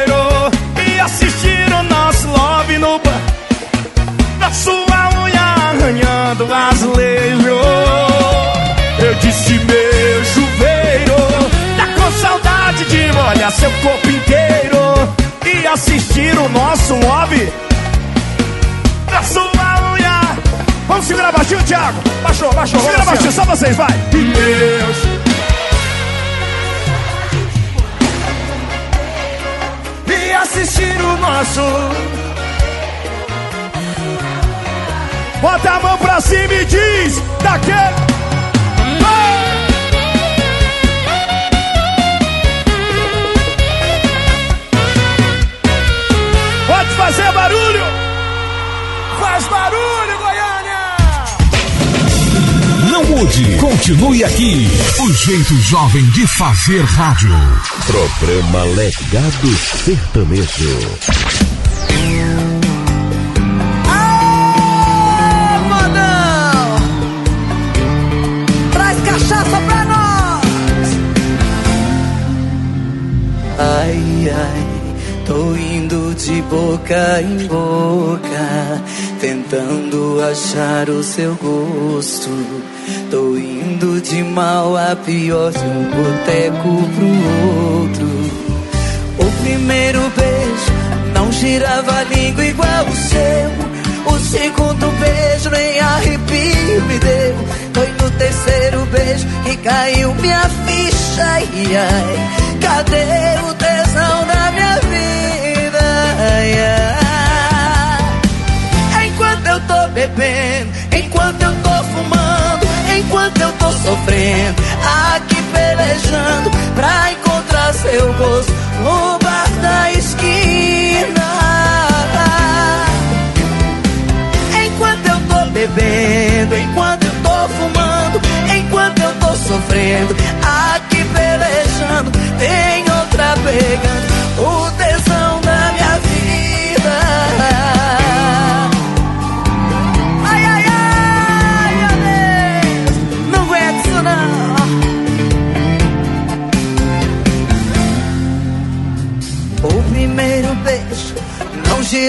De molhar seu corpo inteiro e assistir o nosso love da sua unha. Vamos segurar baixinho, Thiago. Baixou, baixou. Segura baixinho, só vocês, vai. Meus e assistir o nosso Bota a mão pra cima e diz daquele. Fazer barulho! Faz barulho, Goiânia! Não mude, continue aqui. O jeito jovem de fazer rádio. Programa Legado Sertanejo. Boca em boca, tentando achar o seu gosto. Tô indo de mal a pior, de um boteco pro outro. O primeiro beijo não girava a língua igual o seu. O segundo beijo nem arrepio me deu. Foi no terceiro beijo que caiu minha ficha. Ai, ai. Cadê o bebendo, enquanto eu tô fumando, enquanto eu tô sofrendo, aqui pelejando pra encontrar seu gosto no bar da esquina. Enquanto eu tô bebendo, enquanto eu tô fumando, enquanto eu tô sofrendo, aqui pelejando, tem outra pegando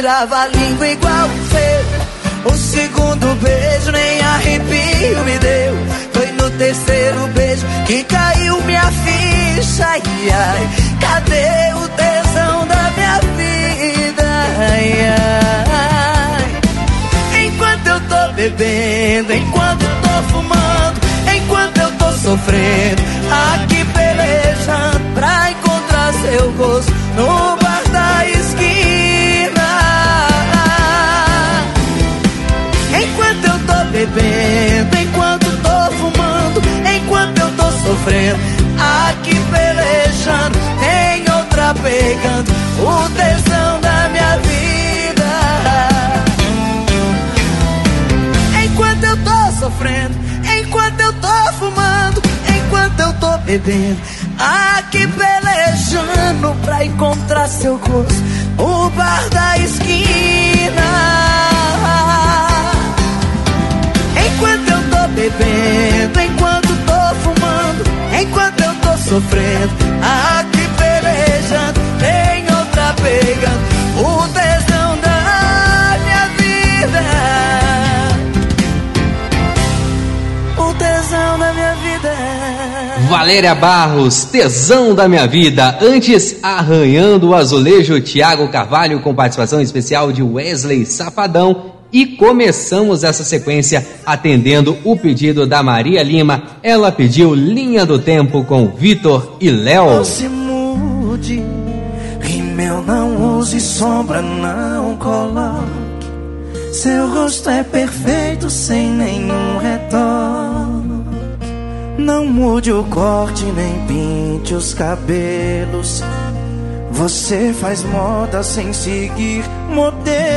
não girava a língua igual o seu. O segundo beijo nem arrepio me deu. Foi no terceiro beijo que caiu minha ficha. Ai, ai, cadê o tesão da minha vida? Ai, ai. Enquanto eu tô bebendo, enquanto eu tô fumando, enquanto eu tô sofrendo, aqui sofrendo, aqui pelejando, tem outra pegando o tesão da minha vida. Enquanto eu tô sofrendo, enquanto eu tô fumando, enquanto eu tô bebendo, aqui pelejando pra encontrar seu gosto, o bar da esquina. Enquanto eu tô bebendo, enquanto enquanto eu tô sofrendo, aqui pelejando, tem outra pegando o tesão da minha vida. O tesão da minha vida. Valéria Barros, tesão da minha vida. Antes, arranhando o azulejo, Tiago Carvalho, com participação especial de Wesley Safadão. E começamos essa sequência atendendo o pedido da Maria Lima. Ela pediu Linha do Tempo com Vitor e Léo. Não se mude, rímel não use, sombra não coloque. Seu rosto é perfeito sem nenhum retoque. Não mude o corte nem pinte os cabelos. Você faz moda sem seguir modelos.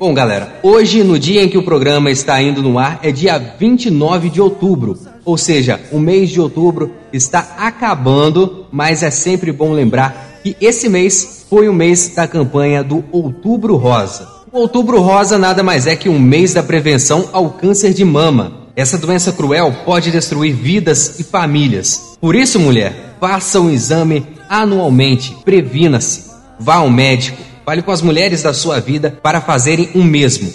Bom, galera, hoje, no dia em que o programa está indo no ar, é dia 29 de outubro. Ou seja, o mês de outubro está acabando, mas é sempre bom lembrar que esse mês foi o mês da campanha do Outubro Rosa. O Outubro Rosa nada mais é que um mês da prevenção ao câncer de mama. Essa doença cruel pode destruir vidas e famílias. Por isso, mulher, faça um exame anualmente, previna-se, vá ao médico, fale com as mulheres da sua vida para fazerem o mesmo.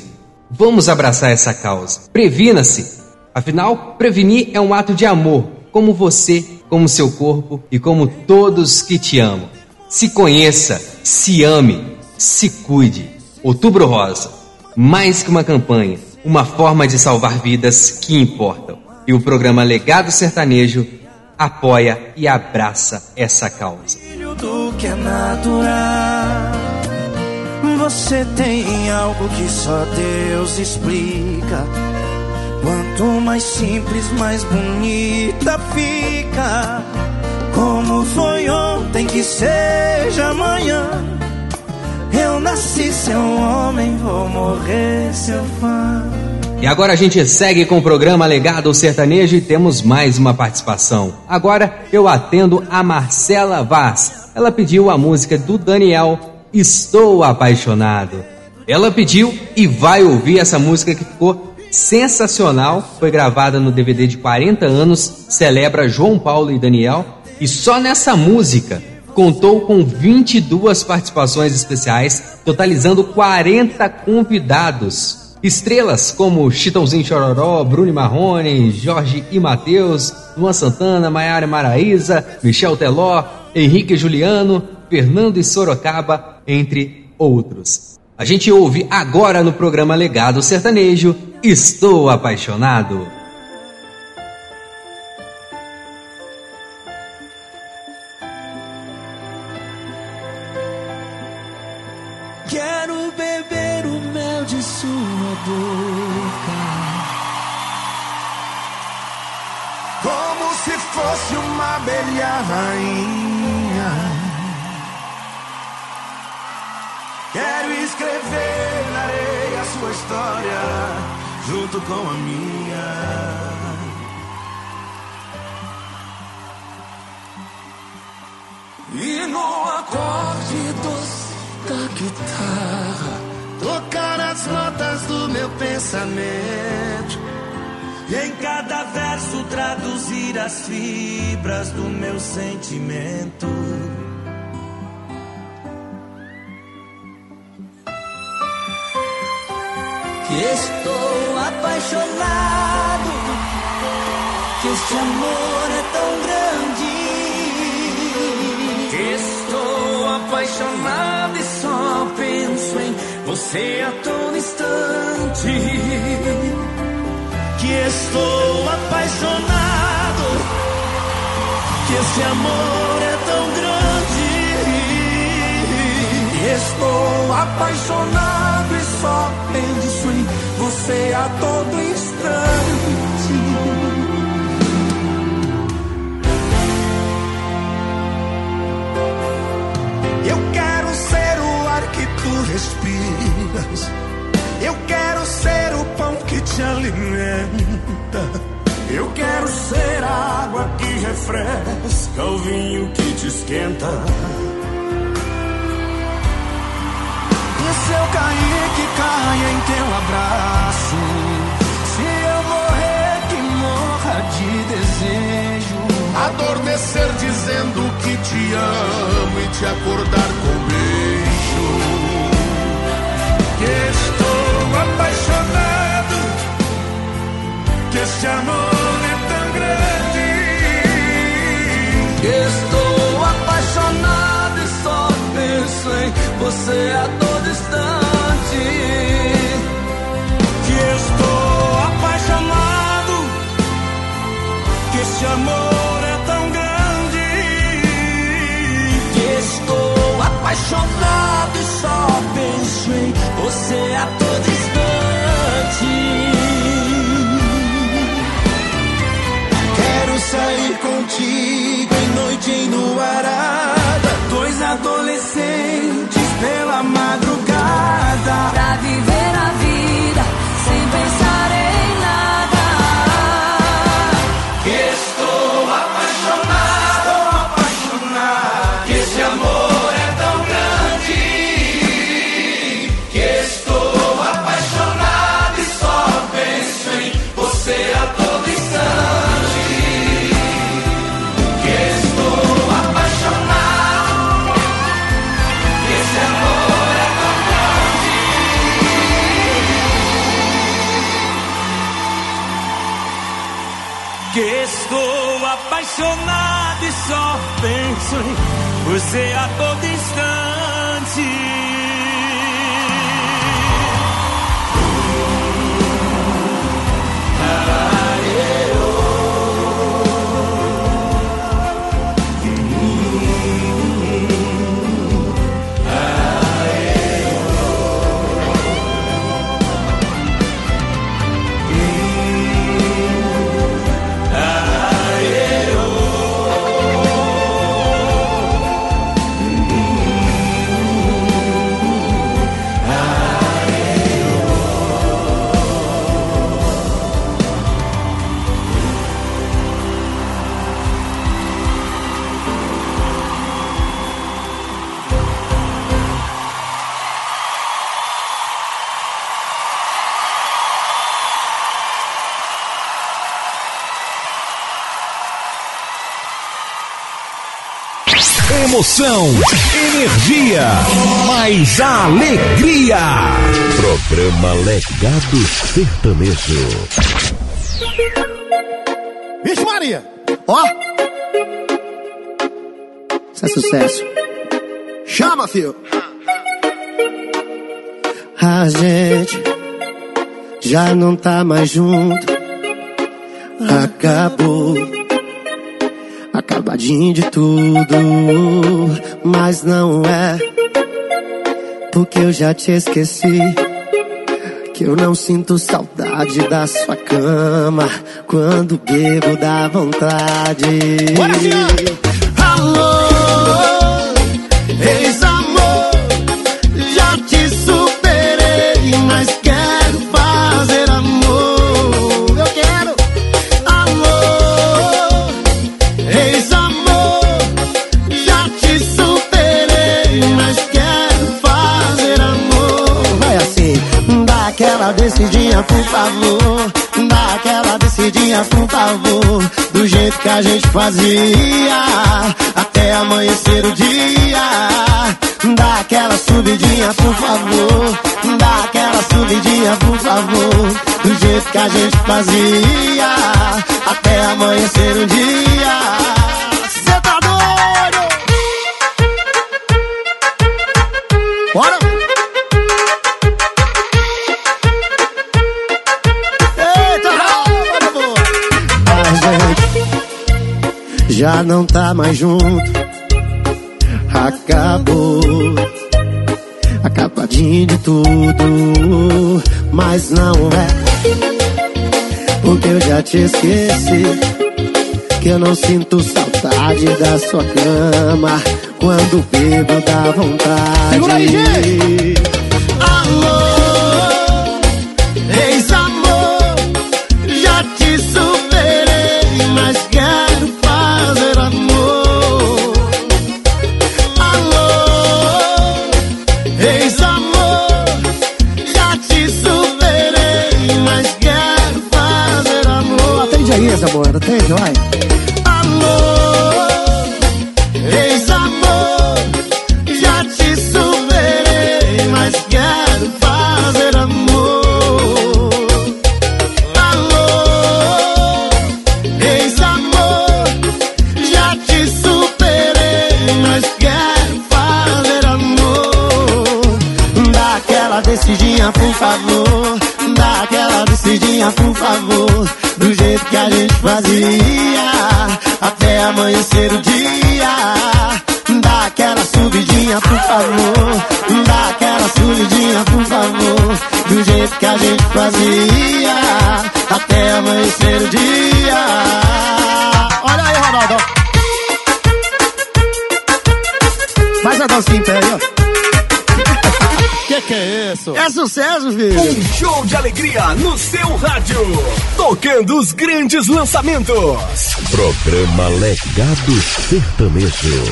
Vamos abraçar essa causa. Previna-se. Afinal, prevenir é um ato de amor, como você, como seu corpo e como todos que te amam. Se conheça, se ame, se cuide. Outubro Rosa. Mais que uma campanha, uma forma de salvar vidas que importam. E o programa Legado Sertanejo apoia e abraça essa causa. do que é natural. Você tem algo que só Deus explica. Quanto mais simples, mais bonita fica. Como foi ontem que seja amanhã. Eu nasci seu homem, vou morrer seu fã. E agora a gente segue com o programa Legado Sertanejo e temos mais uma participação. Agora eu atendo a Marcela Vaz. Ela pediu a música do Daniel, Estou Apaixonado. Ela pediu e vai ouvir essa música que ficou sensacional. Foi gravada no DVD de 40 anos, celebra João Paulo e Daniel. E só nessa música contou com 22 participações especiais, totalizando 40 convidados. Estrelas como Chitãozinho Chororó, Bruno Marrone, Jorge e Matheus, Luan Santana, Maiara Maraíza, Michel Teló, Henrique Juliano, Fernando e Sorocaba, entre outros. A gente ouve agora no programa Legado Sertanejo Estou Apaixonado. Junto com a minha. E no acorde doce da guitarra, tocar as notas do meu pensamento. E em cada verso traduzir as fibras do meu sentimento. Que estou apaixonado, que este amor é tão grande. Estou apaixonado e só penso em você a todo instante. Que estou apaixonado, que esse amor é tão grande. Estou apaixonado só penso em você a todo instante. Eu quero ser o ar que tu respiras. Eu quero ser o pão que te alimenta. Eu quero ser a água que refresca, o vinho que te esquenta. Se eu cair, que caia em teu abraço. Se eu morrer, que morra de desejo. Adormecer dizendo que te amo e te acordar com um beijo. Que estou apaixonado, que este amor é tão grande. Que estou apaixonado e só penso em você a Que estou apaixonado, que este amor é tão grande. Que estou apaixonado e só penso em você a todo instante. Quero sair contigo em noite enluarada. Dois adolescentes pela madrugada. Pra viver você a todo Emoção, energia, mais alegria. Programa Legado Sertanejo. Vixe Maria! Ó! Isso é sucesso. Chama, filho! A gente já não tá mais junto. Acabou. Acabadinho de tudo. Mas não é. Porque eu já te esqueci. Que eu não sinto saudade da sua cama. Quando bebo dá vontade. Bora, Alô, a gente fazia, até amanhecer o dia. Dá aquela subidinha, por favor. Dá aquela subidinha, por favor. Do jeito que a gente fazia, até amanhecer o dia. Já não tá mais junto. Acabou. Acabadinho de tudo. Mas não é. Porque eu já te esqueci. Que eu não sinto saudade da sua cama. Quando bebo dá vontade. Segura aí, gente! Amor. Atende, vai. Alô, ex-amor, já te superei, mas quero fazer amor. Alô, ex-amor, já te superei, mas quero fazer amor. Dá aquela descidinha, por favor. Dá aquela descidinha, por favor. Do jeito que a gente fazia, até amanhecer o dia. Dá aquela subidinha, por favor. Dá aquela subidinha, por favor. Do jeito que a gente fazia, até amanhecer o dia. Olha aí, Ronaldo. Faz a dancinha ó. É isso? É sucesso, filho. Um show de alegria no seu rádio. Tocando os grandes lançamentos. Programa Legado Sertanejo.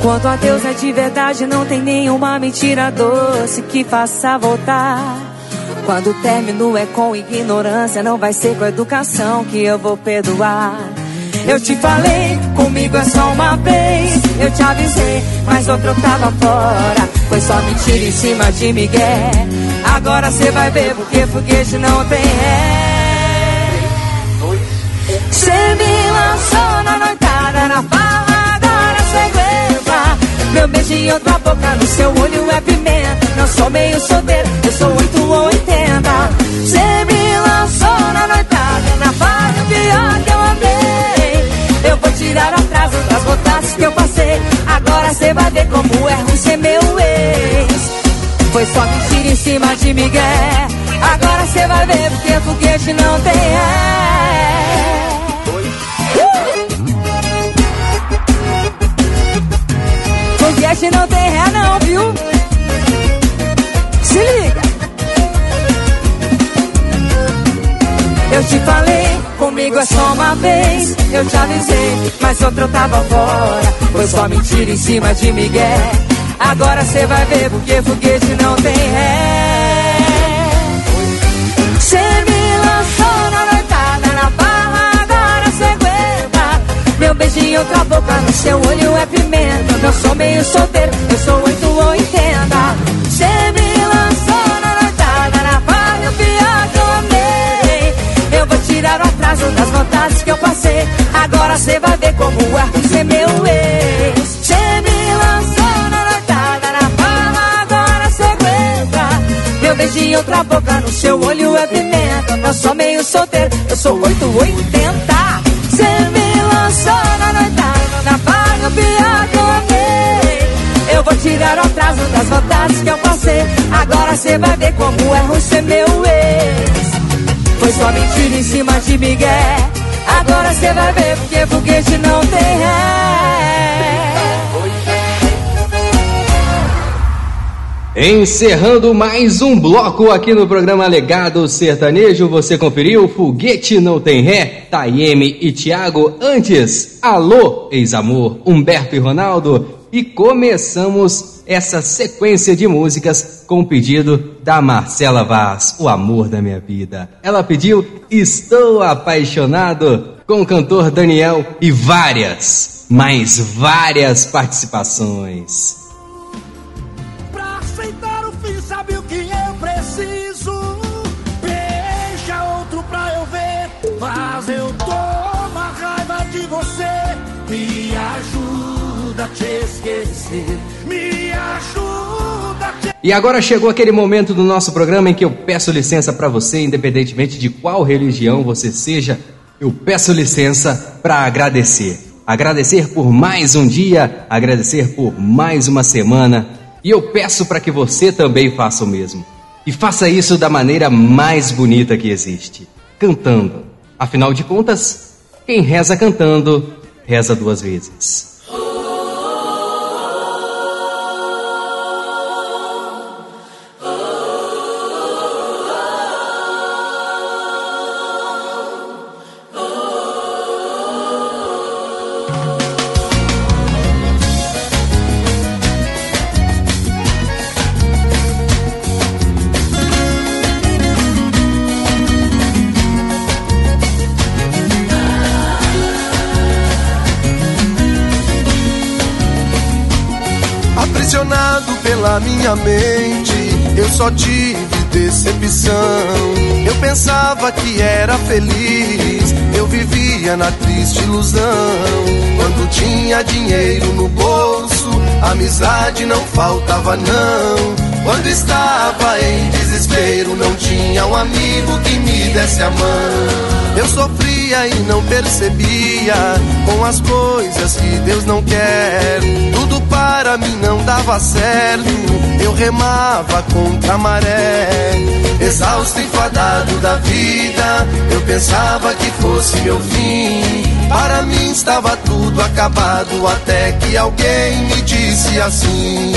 Quanto a Deus é de verdade, não tem nenhuma mentira doce que faça voltar. Quando o término é com ignorância, não vai ser com educação que eu vou perdoar. Eu te falei, comigo é só uma vez. Eu te avisei, mas outro tava fora. Foi só mentira em cima de Miguel. Agora cê vai ver porque foguete não tem ré. Cê me lançou na noitada, na farra, agora cê aguenta. Meu beijo em outra boca, no seu olho é pimenta. Não sou meio solteiro, eu sou 8 ou 80. Cê me lançou na noitada, na farra, o pior que eu tirar atraso das vontades que eu passei. Agora cê vai ver como é ruim ser meu ex. Foi só mentira em cima de Miguel. Agora cê vai ver porque foguete não tem ré. Foguete não tem ré não, viu? Se liga. Eu te falei, comigo é só uma vez. Eu te avisei, mas outro tava fora. Foi só mentira em cima de Miguel. Agora cê vai ver porque foguete não tem ré. Cê me lançou na noitada, na barra, agora cê aguenta. Meu beijo em outra boca, no seu olho é pimenta. Não sou meio solteiro, eu sou 8 ou 80. Atraso das vontades que eu passei. Agora cê vai ver como é ser meu ex. Cê me lançou na noitada, na fama, agora cê aguenta. Meu beijo em outra boca, no seu olho é pimenta. Eu sou meio solteiro, eu sou 880. Cê me lançou na noitada, na pior que eu. Eu vou tirar o atraso das vontades que eu passei. Agora cê vai ver como é ser meu ex. Só mentira em cima de Miguel. Agora cê vai ver porque foguete não tem ré. Encerrando mais um bloco aqui no programa Legado Sertanejo, você conferiu Foguete Não Tem Ré, Tayeme e Thiago. Antes, Alô, Ex-Amor, Humberto e Ronaldo. E começamos essa sequência de músicas com o pedido da Marcela Vaz, O Amor da Minha Vida. Ela pediu Estou Apaixonado com o cantor Daniel e várias, mais várias participações. Pra aceitar o fim, sabe o que eu preciso? Outro pra eu ver. Mas eu raiva de você. Me ajuda te esquecer. Me ajuda te E agora chegou aquele momento do nosso programa em que eu peço licença para você, independentemente de qual religião você seja, eu peço licença para agradecer. Agradecer por mais um dia, agradecer por mais uma semana, e eu peço para que você também faça o mesmo. E faça isso da maneira mais bonita que existe, cantando. Afinal de contas, quem reza cantando, reza duas vezes. Feliz, eu vivia na triste ilusão. Quando tinha dinheiro no bolso, amizade não faltava não. Quando estava em desespero, não tinha um amigo que me desse a mão. Eu sofria e não percebia com as coisas que Deus não quer. Tudo para mim não dava certo. Eu remava contra a maré. Exausto e fadado da vida, eu pensava que fosse meu fim. Para mim estava tudo acabado até que alguém me disse assim.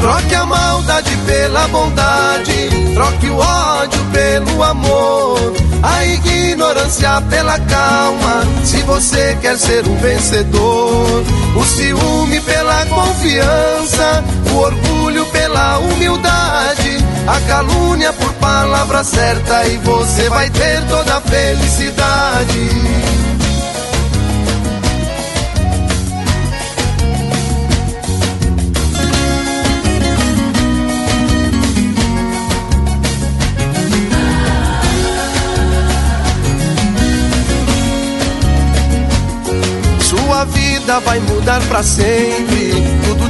Troque a maldade pela bondade, troque o ódio pelo amor, a ignorância pela calma. Se você quer ser um vencedor, o ciúme pela confiança, o orgulho pela humildade, a calúnia por palavra certa e você vai ter toda a felicidade. Sua vida vai mudar pra sempre,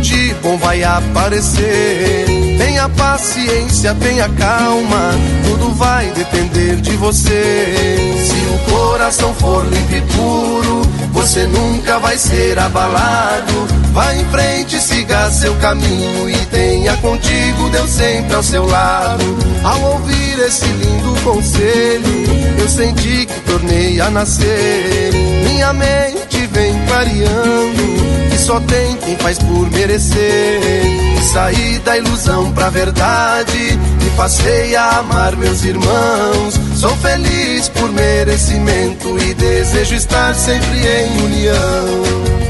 de bom vai aparecer. Tenha paciência, tenha calma, tudo vai depender de você. Se o coração for limpo e puro, você nunca vai ser abalado. Vá em frente, siga seu caminho e tenha contigo Deus sempre ao seu lado. Ao ouvir esse lindo conselho, eu senti que tornei a nascer. Minha mente vem clareando, só tem quem faz por merecer. Saí da ilusão pra verdade, e passei a amar meus irmãos. Sou feliz por merecimento e desejo estar sempre em união.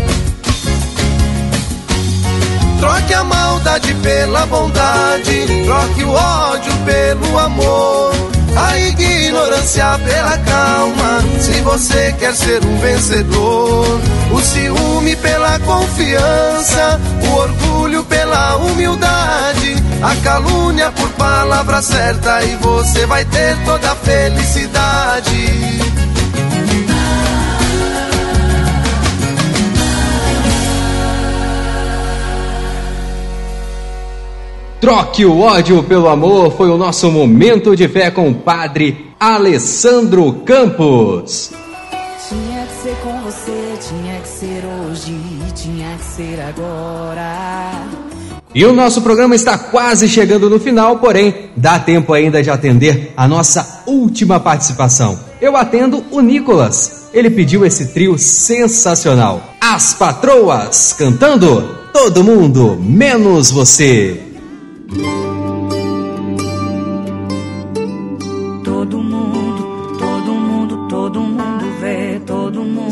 Troque a maldade pela bondade, troque o ódio pelo amor, a ignorância pela calma. Se você quer ser um vencedor, o ciúme pela confiança, o orgulho pela humildade, a calúnia por palavra certa e você vai ter toda a felicidade. Troque o ódio pelo amor foi o nosso momento de fé com o padre Alessandro Campos. Tinha que ser com você, tinha que ser hoje, tinha que ser agora. E o nosso programa está quase chegando no final, porém, dá tempo ainda de atender a nossa última participação. Eu atendo o Nicolas. Ele pediu esse trio sensacional. As Patroas cantando Todo Mundo Menos Você.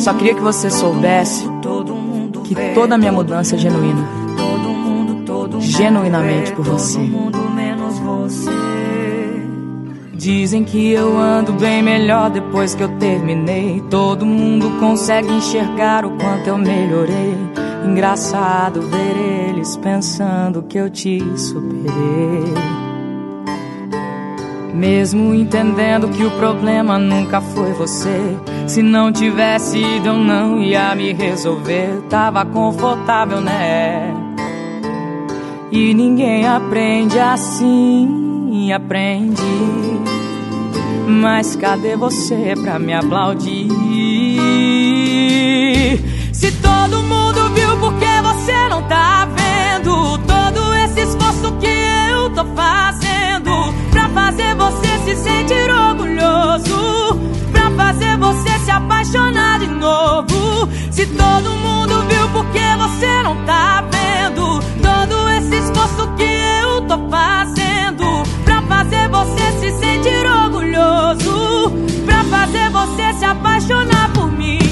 Só queria que você soubesse que toda a minha mudança é genuína. Genuinamente por você. Dizem que eu ando bem melhor depois que eu terminei. Todo mundo consegue enxergar o quanto eu melhorei. Engraçado ver eles pensando que eu te superei. Mesmo entendendo que o problema nunca foi você. Se não tivesse ido, eu não ia me resolver. Tava confortável, né? E ninguém aprende assim, aprende. Mas cadê você pra me aplaudir? Se todo mundo viu, por que você não tá vendo? Todo esse esforço que eu tô fazendo fazer você se sentir orgulhoso, pra fazer você se apaixonar de novo. Se todo mundo viu, por que você não tá vendo? Todo esse esforço que eu tô fazendo pra fazer você se sentir orgulhoso, pra fazer você se apaixonar por mim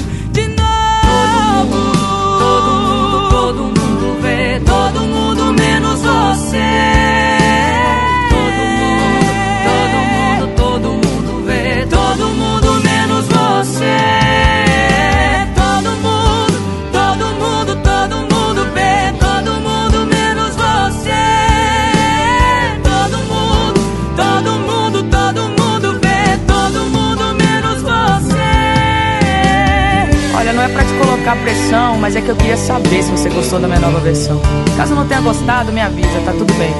colocar pressão, mas é que eu queria saber se você gostou da minha nova versão. Caso não tenha gostado, me avisa, tá tudo bem.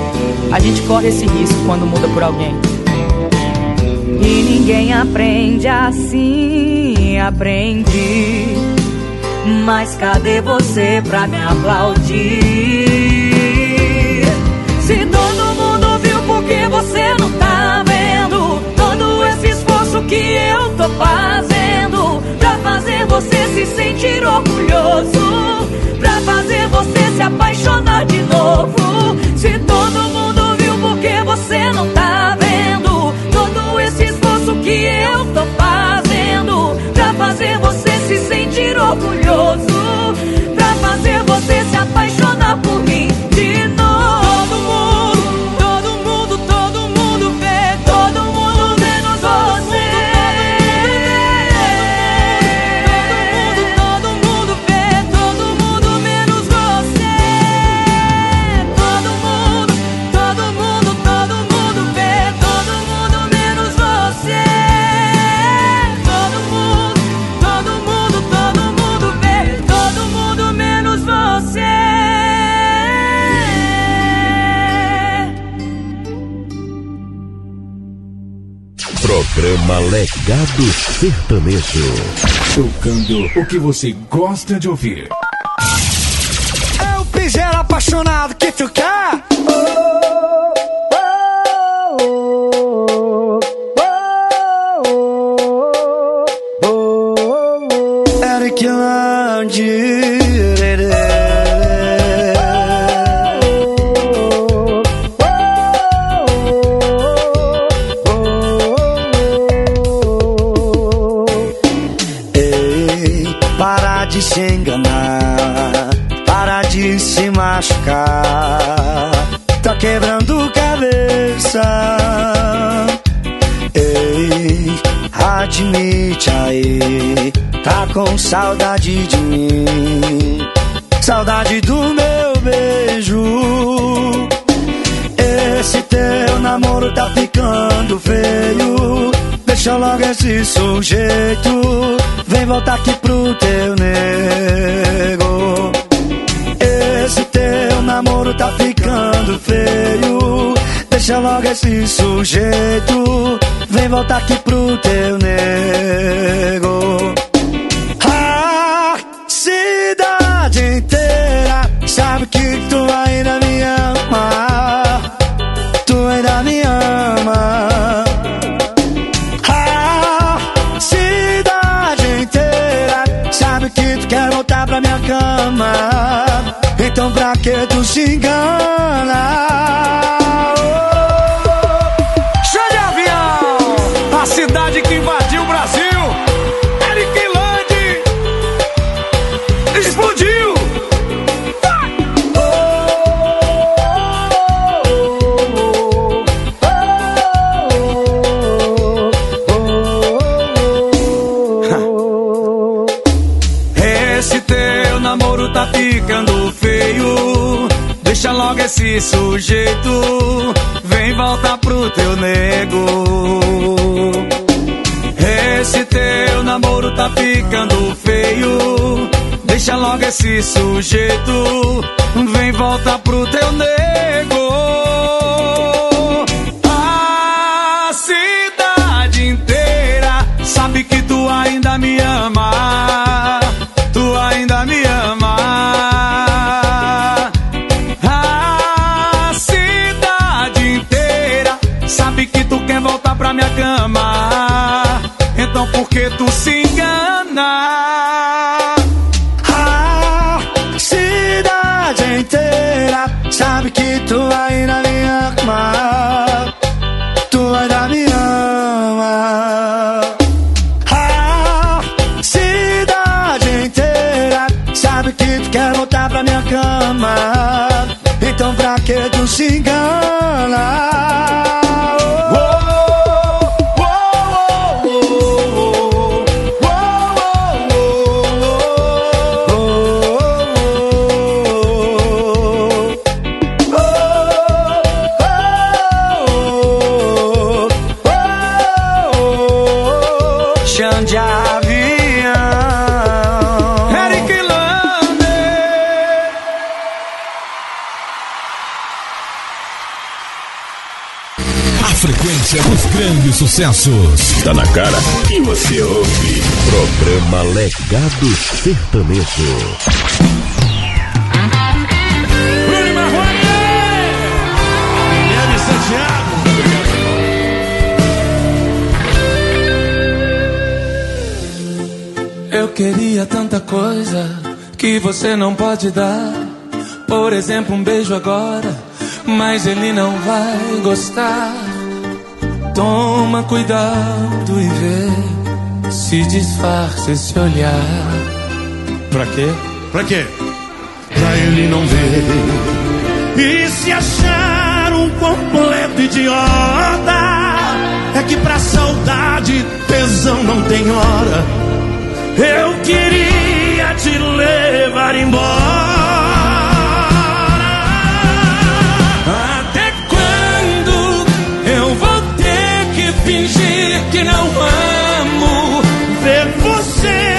A gente corre esse risco quando muda por alguém. E ninguém aprende assim, aprende. Mas cadê você pra me aplaudir? Se todo mundo viu, por que você não tá vendo? Todo esse esforço que eu tô fazendo fazer você se sentir orgulhoso, pra fazer você se apaixonar de novo. Se todo mundo viu, por que você não tá vendo? Todo esse esforço que eu tô fazendo pra fazer você se sentir orgulhoso, pra fazer você se apaixonar Programa Legado Sertanejo. Tocando o que você gosta de ouvir. É o piseiro apaixonado que tu quer. Eric com saudade de mim. Saudade do meu beijo. Esse teu namoro tá ficando feio. Deixa logo esse sujeito. Vem voltar aqui pro teu nego. Esse teu namoro tá ficando feio. Deixa logo esse sujeito. Vem voltar aqui pro teu nego. Que tu se engana? Esse sujeito. Vem voltar pro teu nego. Esse teu namoro tá ficando feio. Deixa logo esse sujeito. Vem voltar pro teu nego. Inteira sabe que tu ainda me ama. Tu ainda me ama. A cidade inteira sabe que tu quer voltar pra minha cama. Então pra que tu se engana? Frequência dos grandes sucessos. Tá na cara que você ouve. Programa Legado Sertanejo. Eu queria tanta coisa que você não pode dar. Por exemplo, um beijo agora, mas ele não vai gostar. Toma cuidado e vê se disfarça esse olhar. Pra quê? Pra quê? Pra ele não ver. E se achar um completo idiota, é que pra saudade tesão não tem hora. Eu queria te levar embora. Fingir que não amo? Ver você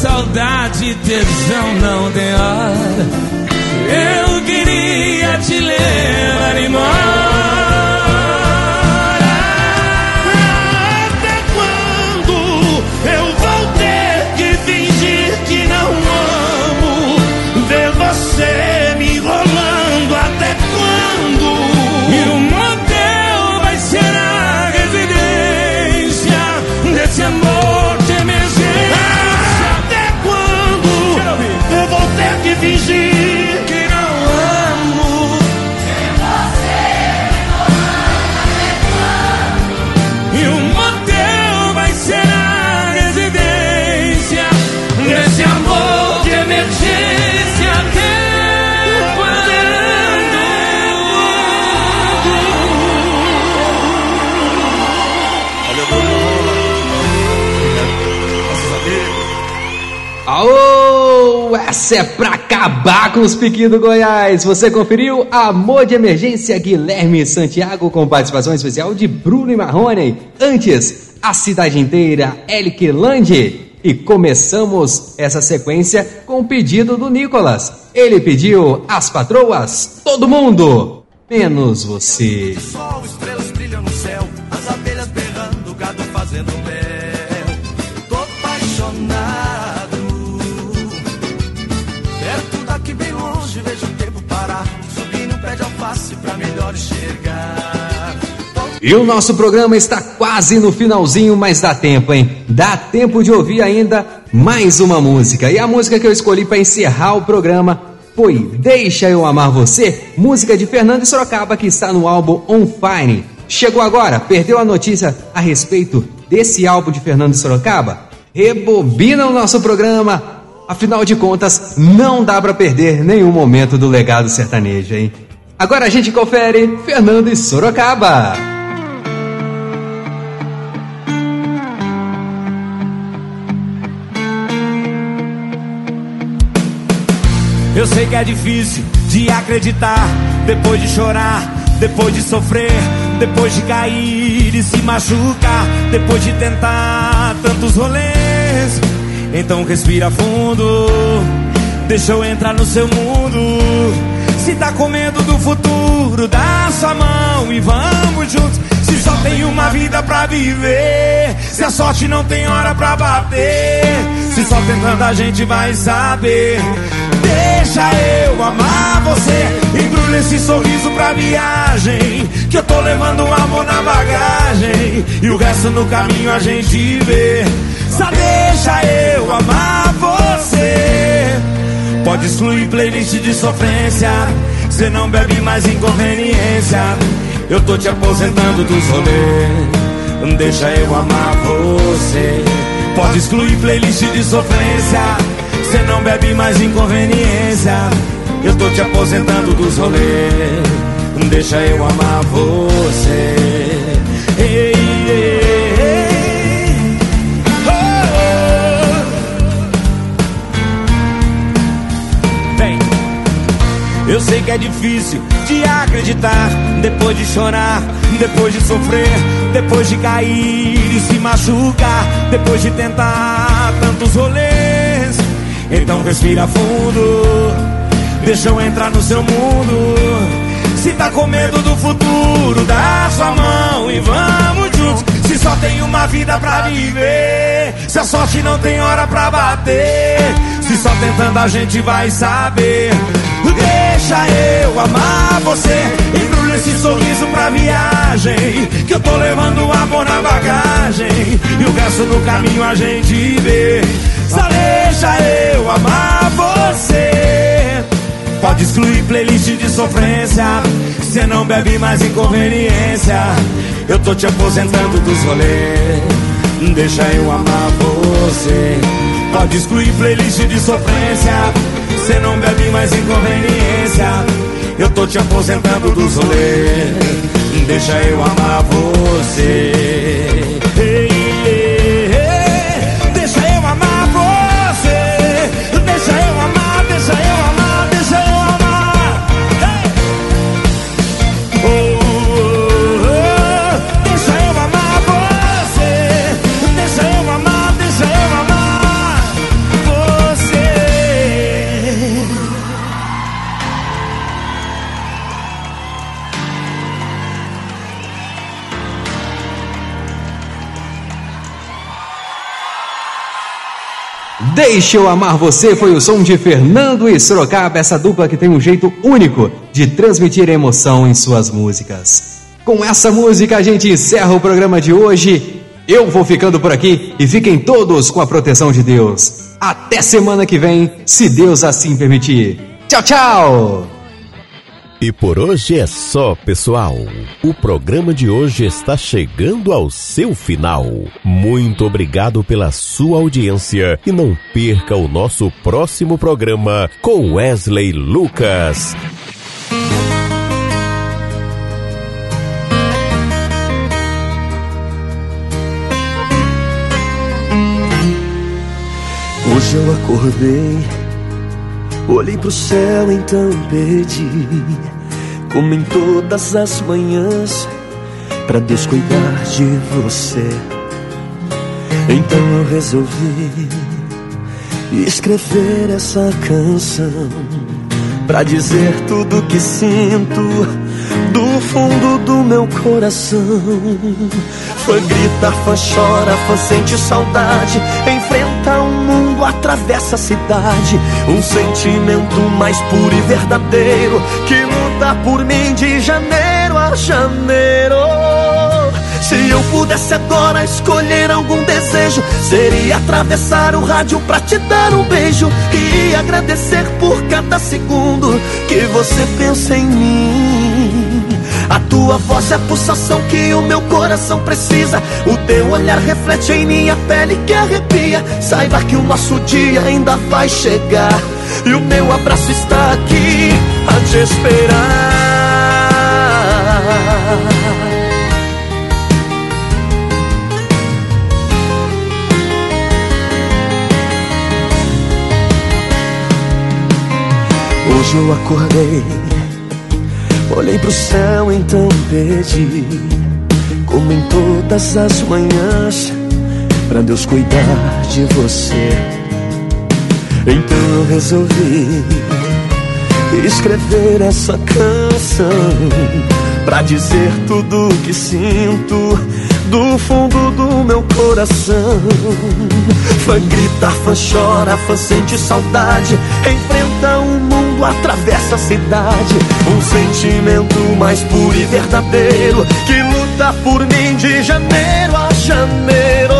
saudade tesão não tem hora. Eu queria te levar embora. Essa é pra acabar com os piquinhos do Goiás. Você conferiu Amor de Emergência Guilherme Santiago com participação especial de Bruno e Marrone. Antes, a cidade inteira, Elique Lande. E começamos essa sequência com o pedido do Nicolas. Ele pediu as patroas, todo mundo, menos você. Sol, melhor. E o nosso programa está quase no finalzinho, mas dá tempo, hein? Dá tempo de ouvir ainda mais uma música. E a música que eu escolhi para encerrar o programa foi Deixa Eu Amar Você, música de Fernando Sorocaba que está no álbum On Fire. Chegou agora, perdeu a notícia a respeito desse álbum de Fernando Sorocaba? Rebobina o nosso programa. Afinal de contas, não dá para perder nenhum momento do legado sertanejo, hein? Agora a gente confere Fernando e Sorocaba. Eu sei que é difícil de acreditar depois de chorar, depois de sofrer, depois de cair e se machucar, depois de tentar tantos rolês. Então respira fundo, deixa eu entrar no seu mundo. Se tá com medo do futuro, dá sua mão e vamos juntos. Se só tem uma vida pra viver, se a sorte não tem hora pra bater, se só tentando a gente vai saber. Deixa eu amar você, embrulha esse sorriso pra viagem, que eu tô levando um amor na bagagem e o resto no caminho a gente vê. Só deixa eu amar você. Pode excluir playlist de sofrência. Cê não bebe mais inconveniência. Eu tô te aposentando dos rolês. Deixa eu amar você. Pode excluir playlist de sofrência. Cê não bebe mais inconveniência. Eu tô te aposentando dos rolês. Deixa eu amar você. Eu sei que é difícil de acreditar. Depois de chorar, depois de sofrer, depois de cair e se machucar, depois de tentar tantos rolês. Então respira fundo, deixa eu entrar no seu mundo. Se tá com medo do futuro, dá sua mão e vamos juntos. Se só tem uma vida pra viver, se a sorte não tem hora pra bater, se só tentando a gente vai saber. Deixa eu amar você, embrulha esse sorriso pra viagem, que eu tô levando amor na bagagem e o resto no caminho a gente vê. Só deixa eu amar você. Pode excluir playlist de sofrência. Cê não bebe mais inconveniência. Eu tô te aposentando dos rolês. Deixa eu amar você. Pode excluir playlist de sofrência. Cê não bebe mais inconveniência. Eu tô te aposentando dos rolês. Deixa eu amar você. Deixa eu amar você foi o som de Fernando e Sorocaba, essa dupla que tem um jeito único de transmitir emoção em suas músicas. Com essa música a gente encerra o programa de hoje. Eu vou ficando por aqui e fiquem todos com a proteção de Deus. Até semana que vem, se Deus assim permitir. Tchau, tchau! E por hoje é só, pessoal. O programa de hoje está chegando ao seu final. Muito obrigado pela sua audiência e não perca o nosso próximo programa com Wesley Lucas. Hoje eu acordei Olhei pro céu, então pedi, como em todas as manhãs, pra Deus cuidar de você. Então eu resolvi escrever essa canção pra dizer tudo que sinto do fundo do meu coração. Fã grita, fã chora, fã sente saudade. Enfrenta o mundo, atravessa a cidade. Um sentimento mais puro e verdadeiro que luta por mim de janeiro a janeiro. Se eu pudesse agora escolher algum desejo, seria atravessar o rádio pra te dar um beijo e agradecer por cada segundo que você pensa em mim. Tua voz é a pulsação que o meu coração precisa. O teu olhar reflete em minha pele que arrepia. Saiba que o nosso dia ainda vai chegar. E o meu abraço está aqui a te esperar. Hoje eu acordei, olhei pro céu, então pedi, como em todas as manhãs, pra Deus cuidar de você. Então eu resolvi escrever essa canção pra dizer tudo que sinto do fundo do meu coração. Fã grita, fã chora, fã sente saudade, enfrenta o atravessa a cidade. Um sentimento mais puro e verdadeiro que luta por mim de janeiro a janeiro.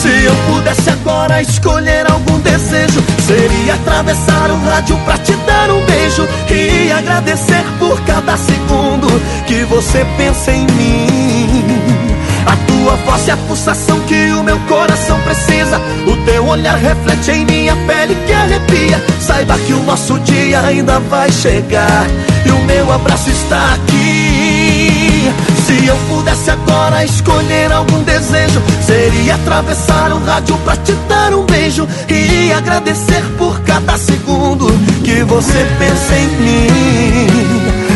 Se eu pudesse agora escolher algum desejo, seria atravessar o rádio pra te dar um beijo e agradecer por cada segundo que você pensa em mim. Tua voz é a pulsação que o meu coração precisa. O teu olhar reflete em minha pele que arrepia. Saiba que o nosso dia ainda vai chegar e o meu abraço está aqui. Se eu pudesse agora escolher algum desejo, seria atravessar o rádio pra te dar um beijo e agradecer por cada segundo que você pensa em mim.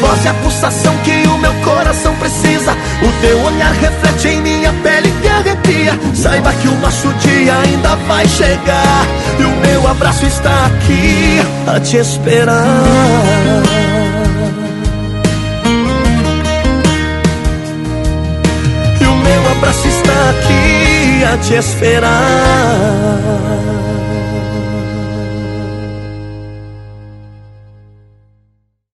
Voz é a pulsação que o meu coração precisa. O teu olhar reflete em minha pele que arrepia. Saiba que o nosso dia ainda vai chegar. E o meu abraço está aqui a te esperar. E o meu abraço está aqui a te esperar.